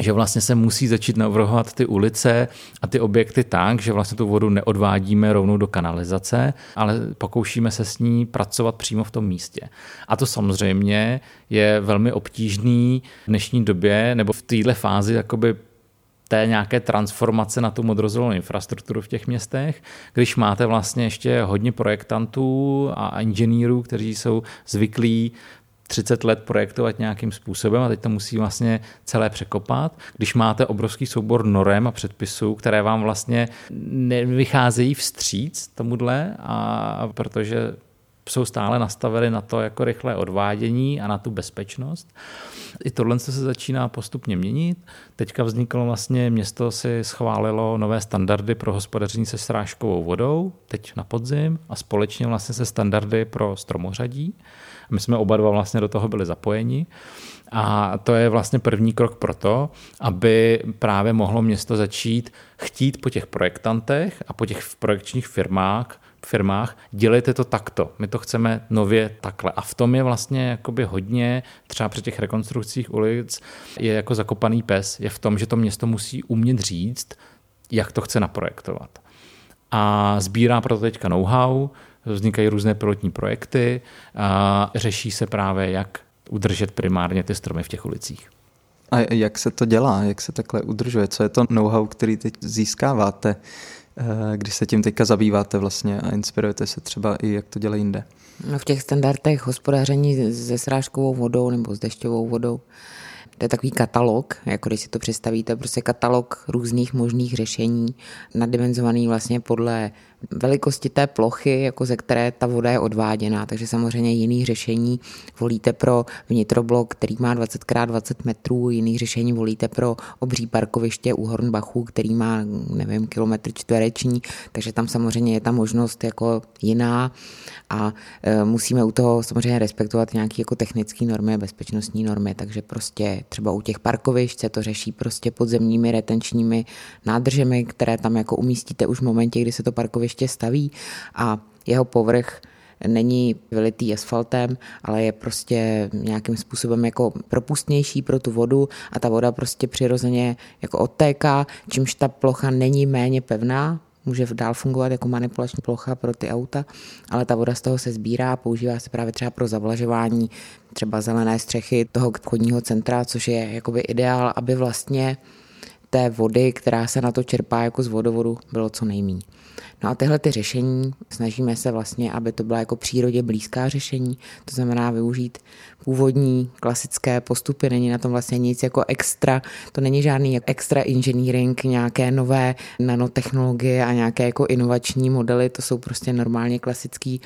že vlastně se musí začít navrhovat ty ulice a ty objekty tak, že vlastně tu vodu neodvádíme rovnou do kanalizace, ale pokoušíme se s ní pracovat přímo v tom místě. A to samozřejmě je velmi obtížný v dnešní době nebo v této fázi jakoby té nějaké transformace na tu modrozelenou infrastrukturu v těch městech, když máte vlastně ještě hodně projektantů a inženýrů, kteří jsou zvyklí 30 let projektovat nějakým způsobem a teď to musí vlastně celé překopat. Když máte obrovský soubor norem a předpisů, které vám vlastně nevycházejí vstříc tomuhle, a protože jsou stále nastaveny na to jako rychlé odvádění a na tu bezpečnost. I tohle se začíná postupně měnit. Teďka vzniklo vlastně, město si schválilo nové standardy pro hospodaření se srážkovou vodou, teď na podzim a společně vlastně se standardy pro stromořadí. My jsme oba dva vlastně do toho byli zapojeni. A to je vlastně první krok pro to, aby právě mohlo město začít chtít po těch projektantech a po těch projekčních firmách, firmách, dělejte to takto, my to chceme nově takhle. A v tom je vlastně jakoby hodně, třeba při těch rekonstrukcích ulic, je jako zakopaný pes, je v tom, že to město musí umět říct, jak to chce naprojektovat. A sbírá proto teďka know-how, vznikají různé pilotní projekty a řeší se právě, jak udržet primárně ty stromy v těch ulicích. A jak se to dělá? Jak se takhle udržuje? Co je to know-how, který teď získáváte, eh, když se tím teďka zabýváte vlastně a inspirujete se třeba i, jak to dělají jinde? No v těch standardech hospodaření se srážkovou vodou nebo s dešťovou vodou to je takový katalog, jako když si to představíte, prostě katalog různých možných řešení, naddimenzovaný vlastně podle velikosti té plochy, jako ze které ta voda je odváděná. Takže samozřejmě jiný řešení volíte pro vnitroblok, který má 20 x 20 metrů, jiný řešení volíte pro obří parkoviště u Hornbachu, který má, nevím, kilometr čtvereční, takže tam samozřejmě je ta možnost jako jiná a e, musíme u toho samozřejmě respektovat nějaké jako technické normy, bezpečnostní normy, takže prostě třeba u těch parkovišť se to řeší prostě podzemními retenčními nádržemi, které tam jako umístíte už v momentě, kdy se to parkoviště staví a jeho povrch není vylitý asfaltem, ale je prostě nějakým způsobem jako propustnější pro tu vodu a ta voda prostě přirozeně jako odtéká, čímž ta plocha není méně pevná, může dál fungovat jako manipulační plocha pro ty auta, ale ta voda z toho se sbírá, používá se právě třeba pro zavlažování třeba zelené střechy toho obchodního centra, což je jakoby ideál, aby vlastně té vody, která se na to čerpá jako z vodovodu, bylo co nejméně. No a tyhle ty řešení snažíme se vlastně, aby to byla jako přírodě blízká řešení, to znamená využít původní klasické postupy, není na tom vlastně nic jako extra, to není žádný extra engineering, nějaké nové nanotechnologie a nějaké jako inovační modely, to jsou prostě normálně klasické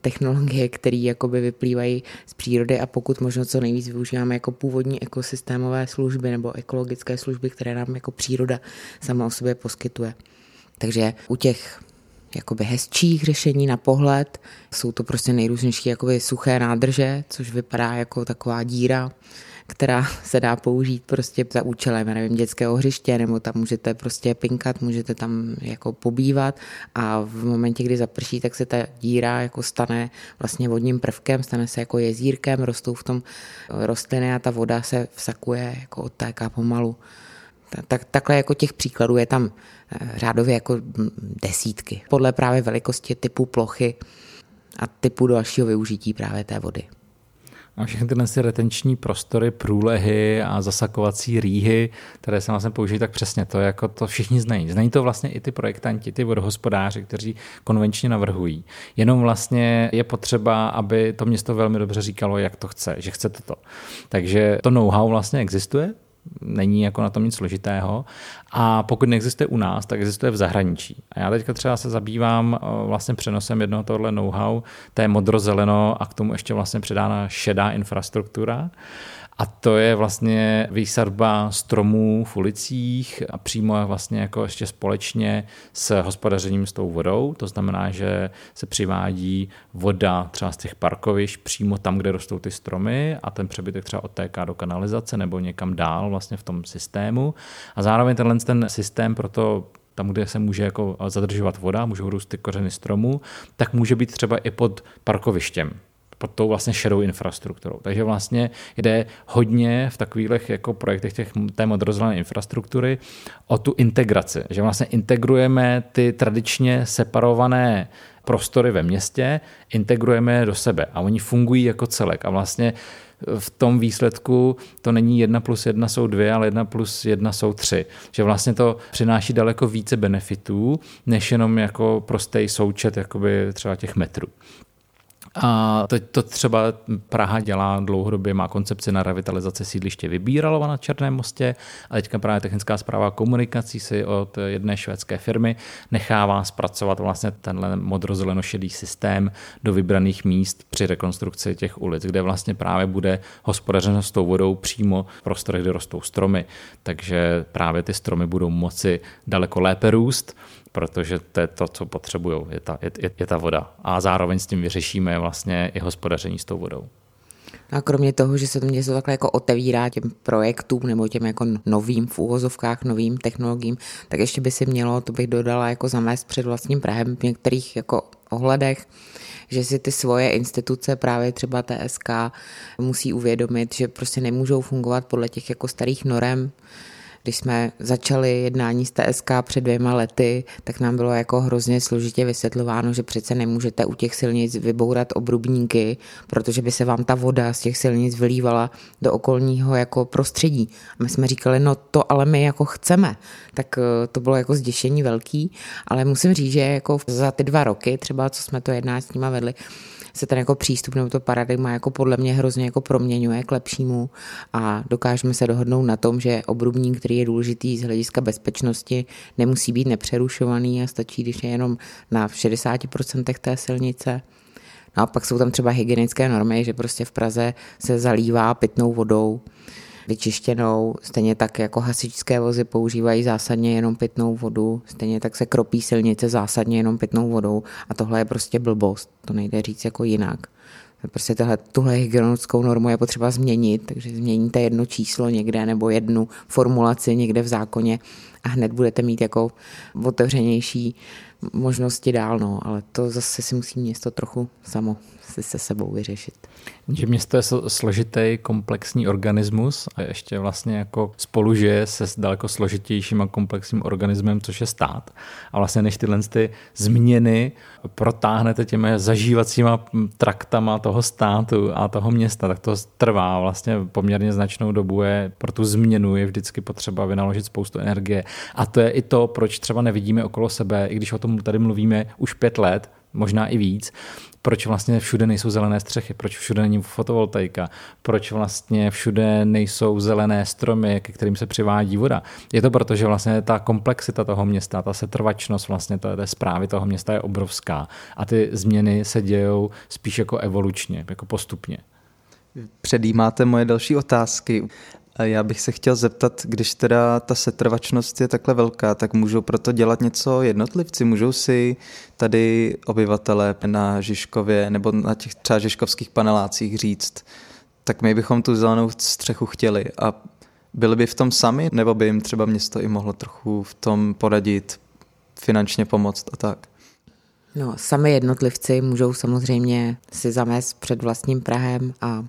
technologie, které jakoby vyplývají z přírody a pokud možno co nejvíc využíváme jako původní ekosystémové služby nebo ekologické služby, které nám jako příroda sama o sobě poskytuje. Takže u těch jakoby hezčích řešení na pohled. Jsou to prostě nejrůznější jakoby suché nádrže, což vypadá jako taková díra, která se dá použít prostě za účelem, nevím, dětského hřiště, nebo tam můžete prostě pinkat, můžete tam jako pobývat a v momentě, kdy zaprší, tak se ta díra jako stane vlastně vodním prvkem, stane se jako jezírkem, rostou v tom rostliny a ta voda se vsakuje, jako odtéká pomalu. Tak, takhle jako těch příkladů je tam eh, řádově jako desítky. Podle právě velikosti typu plochy a typu dalšího využití právě té vody. A všechny tyhle retenční prostory, průlehy a zasakovací rýhy, které se vlastně použijí, tak přesně to, jako to všichni znají. Znají to vlastně i ty projektanti, ty vodohospodáři, kteří konvenčně navrhují. Jenom vlastně je potřeba, aby to město velmi dobře říkalo, jak to chce, že chce toto. Takže to know-how vlastně existuje, není jako na tom nic složitého. A pokud neexistuje u nás, tak existuje v zahraničí. A já teďka třeba se zabývám eh, vlastně přenosem jednoho tohle know-how, té modrozeleno a k tomu ještě vlastně předána šedá infrastruktura. A to je vlastně výsadba stromů v ulicích a přímo vlastně jako ještě společně s hospodařením s tou vodou. To znamená, že se přivádí voda třeba z těch parkovišť přímo tam, kde rostou ty stromy a ten přebytek třeba odtéká do kanalizace nebo někam dál vlastně v tom systému. A zároveň tenhle ten systém proto tam, kde se může jako zadržovat voda, můžou růst ty kořeny stromů, tak může být třeba i pod parkovištěm pod tou vlastně šedou infrastrukturou. Takže vlastně jde hodně v takových jako projektech těch, té modrozelené infrastruktury o tu integraci, že vlastně integrujeme ty tradičně separované prostory ve městě, integrujeme je do sebe a oni fungují jako celek a vlastně v tom výsledku to není jedna plus jedna jsou dvě, ale jedna plus jedna jsou tři. Že vlastně to přináší daleko více benefitů, než jenom jako prostý součet jakoby třeba těch metrů. A teď to třeba Praha dělá dlouhodobě, má koncepci na revitalizaci sídliště Vybíralova na Černém mostě a teďka právě technická zpráva komunikací si od jedné švédské firmy nechává zpracovat vlastně tenhle modrozelenošedý systém do vybraných míst při rekonstrukci těch ulic, kde vlastně právě bude hospodařeno s tou vodou přímo v prostorech, kde rostou stromy. Takže právě ty stromy budou moci daleko lépe růst protože to je to, co potřebují, je ta, je, je ta voda. A zároveň s tím vyřešíme vlastně i hospodaření s tou vodou. A kromě toho, že se to město takhle jako otevírá těm projektům nebo těm jako novým v úvozovkách, novým technologiím, tak ještě by si mělo, to bych dodala, jako zamést před vlastním Prahem v některých jako ohledech, že si ty svoje instituce, právě třeba TSK, musí uvědomit, že prostě nemůžou fungovat podle těch jako starých norem, když jsme začali jednání s TSK před dvěma lety, tak nám bylo jako hrozně složitě vysvětlováno, že přece nemůžete u těch silnic vybourat obrubníky, protože by se vám ta voda z těch silnic vylívala do okolního jako prostředí. A my jsme říkali, no to ale my jako chceme. Tak eh, to bylo jako zděšení velký, ale musím říct, že jako za ty dva roky, třeba co jsme to jednání s nima vedli, se ten jako přístup nebo to paradigma jako podle mě hrozně jako proměňuje k lepšímu a dokážeme se dohodnout na tom, že obrubník, který je důležitý z hlediska bezpečnosti, nemusí být nepřerušovaný a stačí, když je jenom na 60% té silnice. No a pak jsou tam třeba hygienické normy, že prostě v Praze se zalívá pitnou vodou, vyčištěnou, stejně tak jako hasičské vozy používají zásadně jenom pitnou vodu, stejně tak se kropí silnice zásadně jenom pitnou vodou a tohle je prostě blbost, to nejde říct jako jinak. Prostě tohle, tuhle hygienickou normu je potřeba změnit, takže změníte jedno číslo někde nebo jednu formulaci někde v zákoně a hned budete mít jako otevřenější možnosti dál, no, ale to zase si musí město trochu samo si se sebou vyřešit. Že město je složitý, komplexní organismus a ještě vlastně jako spolužije se s daleko složitějším a komplexním organismem, což je stát. A vlastně než tyhle ty změny protáhnete těmi zažívacíma traktama toho státu a toho města, tak to trvá vlastně poměrně značnou dobu. Je, pro tu změnu je vždycky potřeba vynaložit spoustu energie. A to je i to, proč třeba nevidíme okolo sebe, i když o tom tady mluvíme už pět let, možná i víc, proč vlastně všude nejsou zelené střechy, proč všude není fotovoltaika, proč vlastně všude nejsou zelené stromy, ke kterým se přivádí voda. Je to proto, že vlastně ta komplexita toho města, ta setrvačnost vlastně té, té zprávy toho města je obrovská a ty změny se dějou spíš jako evolučně, jako postupně. Předjímáte moje další otázky. Já bych se chtěl zeptat, když teda ta setrvačnost je takhle velká, tak můžou proto dělat něco jednotlivci? Můžou si tady obyvatelé na Žižkově nebo na těch třeba žižkovských panelácích říct, tak my bychom tu zelenou střechu chtěli a byli by v tom sami, nebo by jim třeba město i mohlo trochu v tom poradit, finančně pomoct a tak? No, sami jednotlivci můžou samozřejmě si zamést před vlastním Prahem a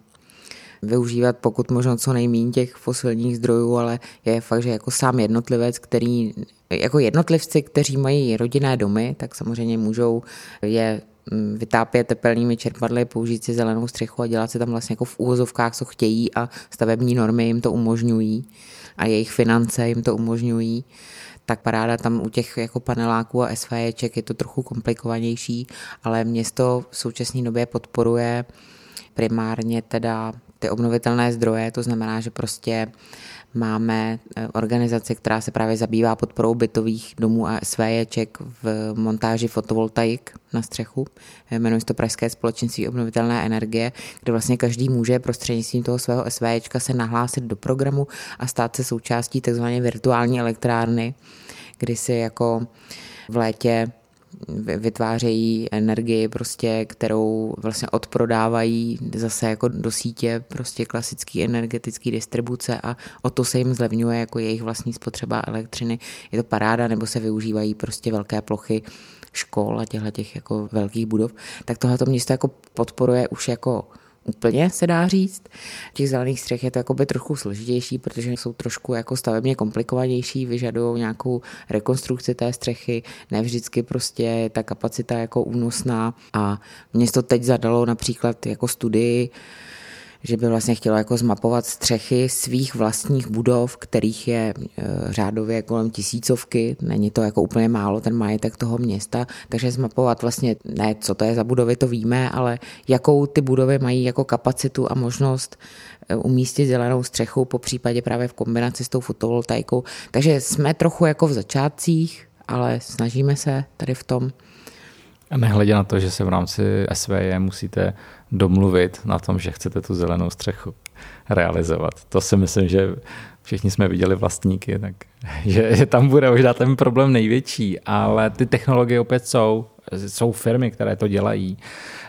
využívat pokud možno co nejméně těch fosilních zdrojů, ale je fakt, že jako sám jednotlivec, který jako jednotlivci, kteří mají rodinné domy, tak samozřejmě můžou je mm, vytápět tepelnými čerpadly, použít si zelenou střechu a dělat si tam vlastně jako v úvozovkách, co chtějí a stavební normy jim to umožňují a jejich finance jim to umožňují. Tak paráda tam u těch jako paneláků a SVJček je to trochu komplikovanější, ale město v současné době podporuje primárně teda ty obnovitelné zdroje, to znamená, že prostě máme eh, organizaci, která se právě zabývá podporou bytových domů a SVJček v montáži fotovoltaik na střechu. Jmenuje se to Pražské společenství obnovitelné energie, kde vlastně každý může prostřednictvím toho svého SVJčka se nahlásit do programu a stát se součástí tzv. virtuální elektrárny, kdy si jako v létě vytvářejí energii, prostě, kterou vlastně odprodávají zase jako do sítě prostě klasický energetický distribuce a o to se jim zlevňuje jako jejich vlastní spotřeba elektřiny. Je to paráda, nebo se využívají prostě velké plochy škol a těchto těch jako velkých budov, tak tohle město jako podporuje už jako úplně, se dá říct. Těch zelených střech je to jakoby trochu složitější, protože jsou trošku jako stavebně komplikovanější, vyžadují nějakou rekonstrukci té střechy, ne vždycky prostě je ta kapacita jako únosná a město teď zadalo například jako studii, že by vlastně chtěla jako zmapovat střechy svých vlastních budov, kterých je e, řádově kolem tisícovky, není to jako úplně málo ten majetek toho města, takže zmapovat vlastně ne, co to je za budovy, to víme, ale jakou ty budovy mají jako kapacitu a možnost e, umístit zelenou střechu, po případě právě v kombinaci s tou fotovoltaikou. Takže jsme trochu jako v začátcích, ale snažíme se tady v tom. A nehledě na to, že se v rámci SVJ musíte domluvit na tom, že chcete tu zelenou střechu realizovat. To si myslím, že všichni jsme viděli vlastníky, tak že, že tam bude možná ten problém největší, ale ty technologie opět jsou, jsou firmy, které to dělají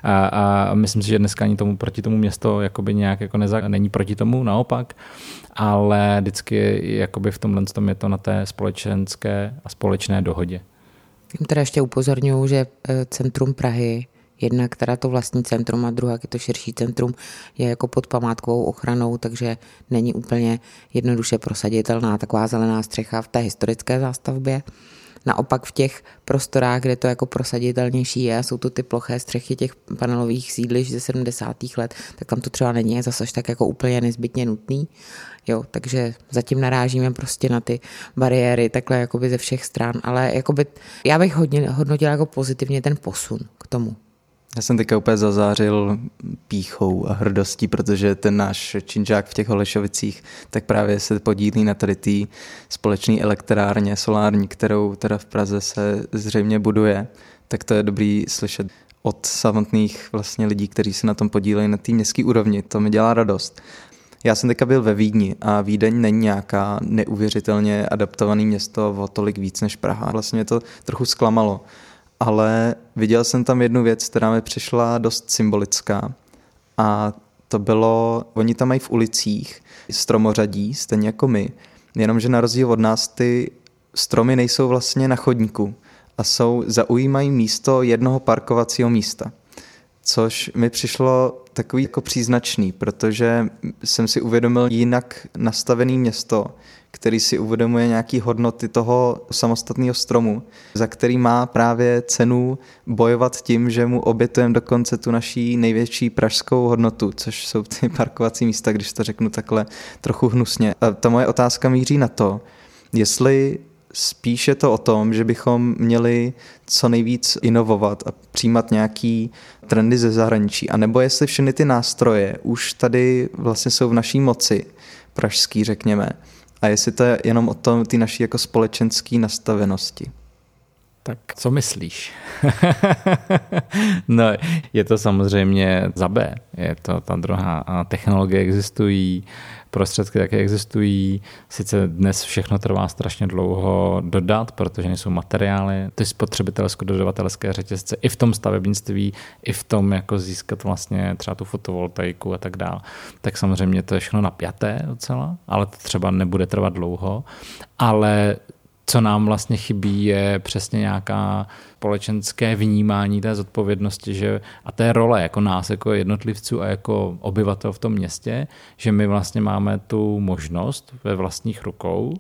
a, a myslím si, že dneska ani tomu proti tomu město jakoby nějak jako neza, není proti tomu, naopak, ale vždycky jakoby v tomhle tom je to na té společenské a společné dohodě. Teda ještě upozorňuji, že eh, centrum Prahy Jedna, která to vlastní centrum a druhá, je to širší centrum, je jako pod památkovou ochranou, takže není úplně jednoduše prosaditelná taková zelená střecha v té historické zástavbě. Naopak v těch prostorách, kde to jako prosaditelnější je, jsou to ty ploché střechy těch panelových sídlišť ze 70. let, tak tam to třeba není zase tak jako úplně nezbytně nutný. Jo, takže zatím narážíme prostě na ty bariéry takhle jakoby ze všech stran, ale jakoby já bych hodně hodnotila jako pozitivně ten posun k tomu. Já jsem teďka úplně zazářil píchou a hrdostí, protože ten náš činžák v těch Holešovicích tak právě se podílí na tady té společné elektrárně solární, kterou teda v Praze se zřejmě buduje. Tak to je dobrý slyšet od samotných vlastně lidí, kteří se na tom podílejí na té městské úrovni. To mi dělá radost. Já jsem teďka byl ve Vídni a Vídeň není nějaká neuvěřitelně adaptované město o tolik víc než Praha. Vlastně mě to trochu zklamalo ale viděl jsem tam jednu věc, která mi přišla dost symbolická a to bylo, oni tam mají v ulicích stromořadí, stejně jako my, jenomže na rozdíl od nás ty stromy nejsou vlastně na chodníku a jsou, zaujímají místo jednoho parkovacího místa. Což mi přišlo takový jako příznačný, protože jsem si uvědomil jinak nastavený město, který si uvědomuje nějaký hodnoty toho samostatného stromu, za který má právě cenu bojovat tím, že mu obětujeme dokonce tu naší největší pražskou hodnotu, což jsou ty parkovací místa, když to řeknu takhle trochu hnusně. A ta moje otázka míří na to, jestli spíše to o tom, že bychom měli co nejvíc inovovat a přijímat nějaký trendy ze zahraničí, anebo jestli všechny ty nástroje už tady vlastně jsou v naší moci, pražský řekněme, a jestli to je jenom o tom, ty naší jako společenské nastavenosti. Tak co myslíš? no, je to samozřejmě za B. Je to ta druhá. A technologie existují, prostředky také existují. Sice dnes všechno trvá strašně dlouho dodat, protože nejsou materiály. Ty spotřebitelsko-dodavatelské řetězce i v tom stavebnictví, i v tom, jako získat vlastně třeba tu fotovoltaiku a tak dále. Tak samozřejmě to je všechno napjaté docela, ale to třeba nebude trvat dlouho. Ale co nám vlastně chybí, je přesně nějaká společenské vnímání té zodpovědnosti že, a té role jako nás, jako jednotlivců a jako obyvatel v tom městě, že my vlastně máme tu možnost ve vlastních rukou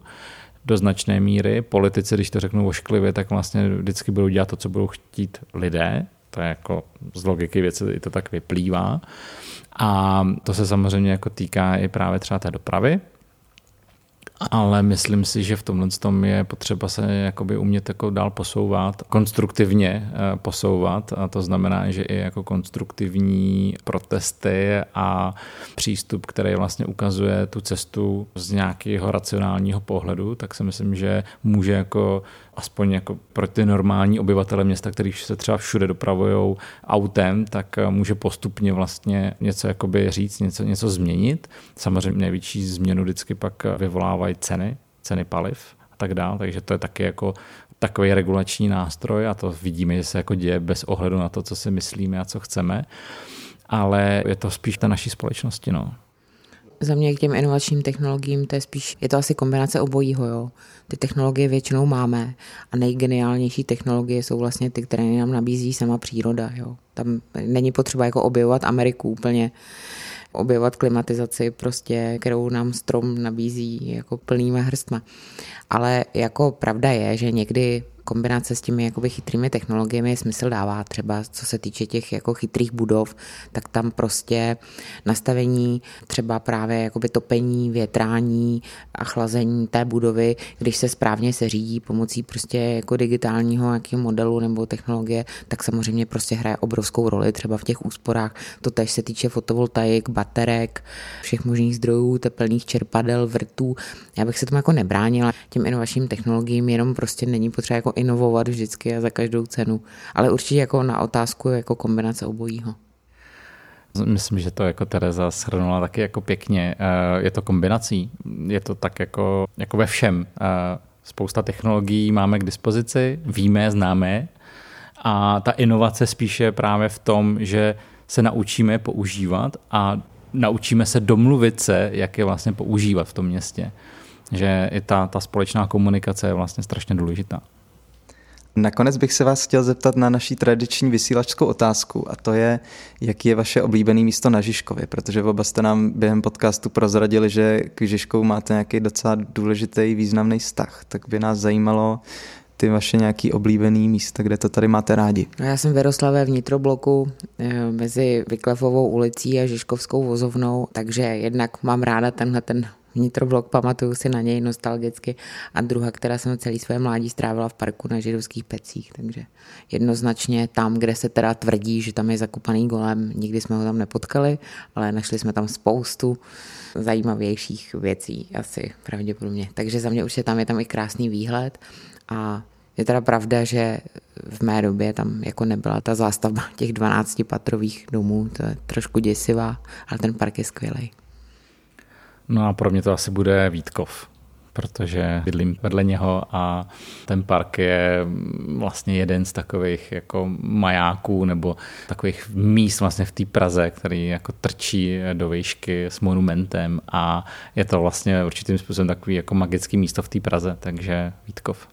do značné míry. Politici, když to řeknu ošklivě, tak vlastně vždycky budou dělat to, co budou chtít lidé. To je jako z logiky věci i to tak vyplývá. A to se samozřejmě jako týká i právě třeba té dopravy, ale myslím si, že v tomhle tom je potřeba se jakoby umět jako dál posouvat, konstruktivně eh, posouvat. A to znamená, že i jako konstruktivní protesty a přístup, který vlastně ukazuje tu cestu z nějakého racionálního pohledu, tak si myslím, že může jako aspoň jako pro ty normální obyvatele města, kteří se třeba všude dopravují autem, tak eh, může postupně vlastně něco jakoby říct, něco, něco změnit. Samozřejmě největší změnu vždycky pak eh, vyvolávají ceny, ceny paliv a tak dále, takže to je taky jako takový regulační nástroj a to vidíme, že se jako děje bez ohledu na to, co si myslíme a co chceme, ale je to spíš ta naší společnosti. No. Za mě k těm inovačním technologiím to je spíš, je to asi kombinace obojího, jo. Ty technologie většinou máme a nejgeniálnější technologie jsou vlastně ty, které nám nabízí sama příroda, jo. Tam není potřeba jako objevovat Ameriku úplně, objevovat klimatizaci, prostě, kterou nám strom nabízí jako plnýma hrstma. Ale jako pravda je, že někdy kombinace s těmi jakoby chytrými technologiemi smysl dává. Třeba co se týče těch jako chytrých budov, tak tam prostě nastavení třeba právě jakoby topení, větrání a chlazení té budovy, když se správně se řídí pomocí prostě jako digitálního jakého modelu nebo technologie, tak samozřejmě prostě hraje obrovskou roli třeba v těch úsporách. To tež se týče fotovoltaik, baterek, všech možných zdrojů, teplných čerpadel, vrtů. Já bych se tomu jako nebránila těm inovačním technologiím, jenom prostě není potřeba jako inovovat vždycky a za každou cenu. Ale určitě jako na otázku jako kombinace obojího. Myslím, že to jako Tereza shrnula taky jako pěkně. Eh, je to kombinací, je to tak jako, jako ve všem. Eh, spousta technologií máme k dispozici, víme, známe a ta inovace spíše právě v tom, že se naučíme používat a naučíme se domluvit se, jak je vlastně používat v tom městě. Že i ta, ta společná komunikace je vlastně strašně důležitá. Nakonec bych se vás chtěl zeptat na naší tradiční vysílačskou otázku a to je, jaký je vaše oblíbené místo na Žižkově, protože oba jste nám během podcastu prozradili, že k Žižkovu máte nějaký docela důležitý významný vztah, tak by nás zajímalo, ty vaše nějaký oblíbený místa, kde to tady máte rádi? No já jsem vyrostla ve vnitrobloku eh, mezi Vyklefovou ulicí a Žižkovskou vozovnou, takže jednak mám ráda tenhle ten vnitroblok, pamatuju si na něj nostalgicky a druhá, která jsem celý své mládí strávila v parku na židovských pecích, takže jednoznačně tam, kde se teda tvrdí, že tam je zakupaný golem, nikdy jsme ho tam nepotkali, ale našli jsme tam spoustu zajímavějších věcí asi pravděpodobně. Takže za mě určitě tam je tam i krásný výhled a je teda pravda, že v mé době tam jako nebyla ta zástavba těch 12 patrových domů, to je trošku děsivá, ale ten park je skvělý. No a pro mě to asi bude Vítkov, protože bydlím vedle něho a ten park je vlastně jeden z takových jako majáků nebo takových míst vlastně v té Praze, který jako trčí do výšky s monumentem a je to vlastně určitým způsobem takový jako magický místo v té Praze, takže Vítkov.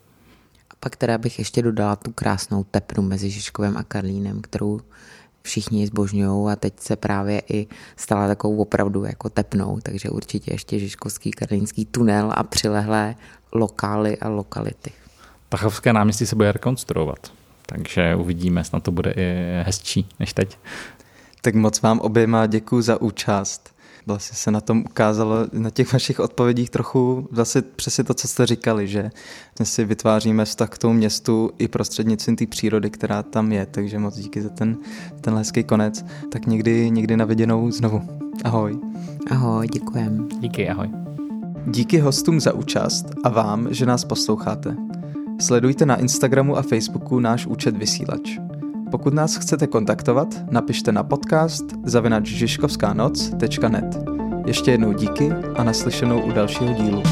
A pak teda bych ještě dodala tu krásnou tepnu mezi Žižkovem a Karlínem, kterou všichni zbožňují a teď se právě i stala takovou opravdu jako tepnou, takže určitě ještě Žižkovský karlínský tunel a přilehlé lokály a lokality. Tachovské náměstí se bude rekonstruovat, takže uvidíme, snad to bude i hezčí než teď. Tak moc vám oběma děkuji za účast vlastně se na tom ukázalo na těch vašich odpovědích trochu zase přesně to, co jste říkali, že si vytváříme vztah k tomu městu i prostřednictvím té přírody, která tam je, takže moc díky za ten, ten hezký konec. Tak někdy, někdy na viděnou znovu. Ahoj. Ahoj, děkujem. Díky, ahoj. Díky hostům za účast a vám, že nás posloucháte. Sledujte na Instagramu a Facebooku náš účet Vysílač. Pokud nás chcete kontaktovat, napište na podcast zavinač Ještě jednou díky a naslyšenou u dalšího dílu.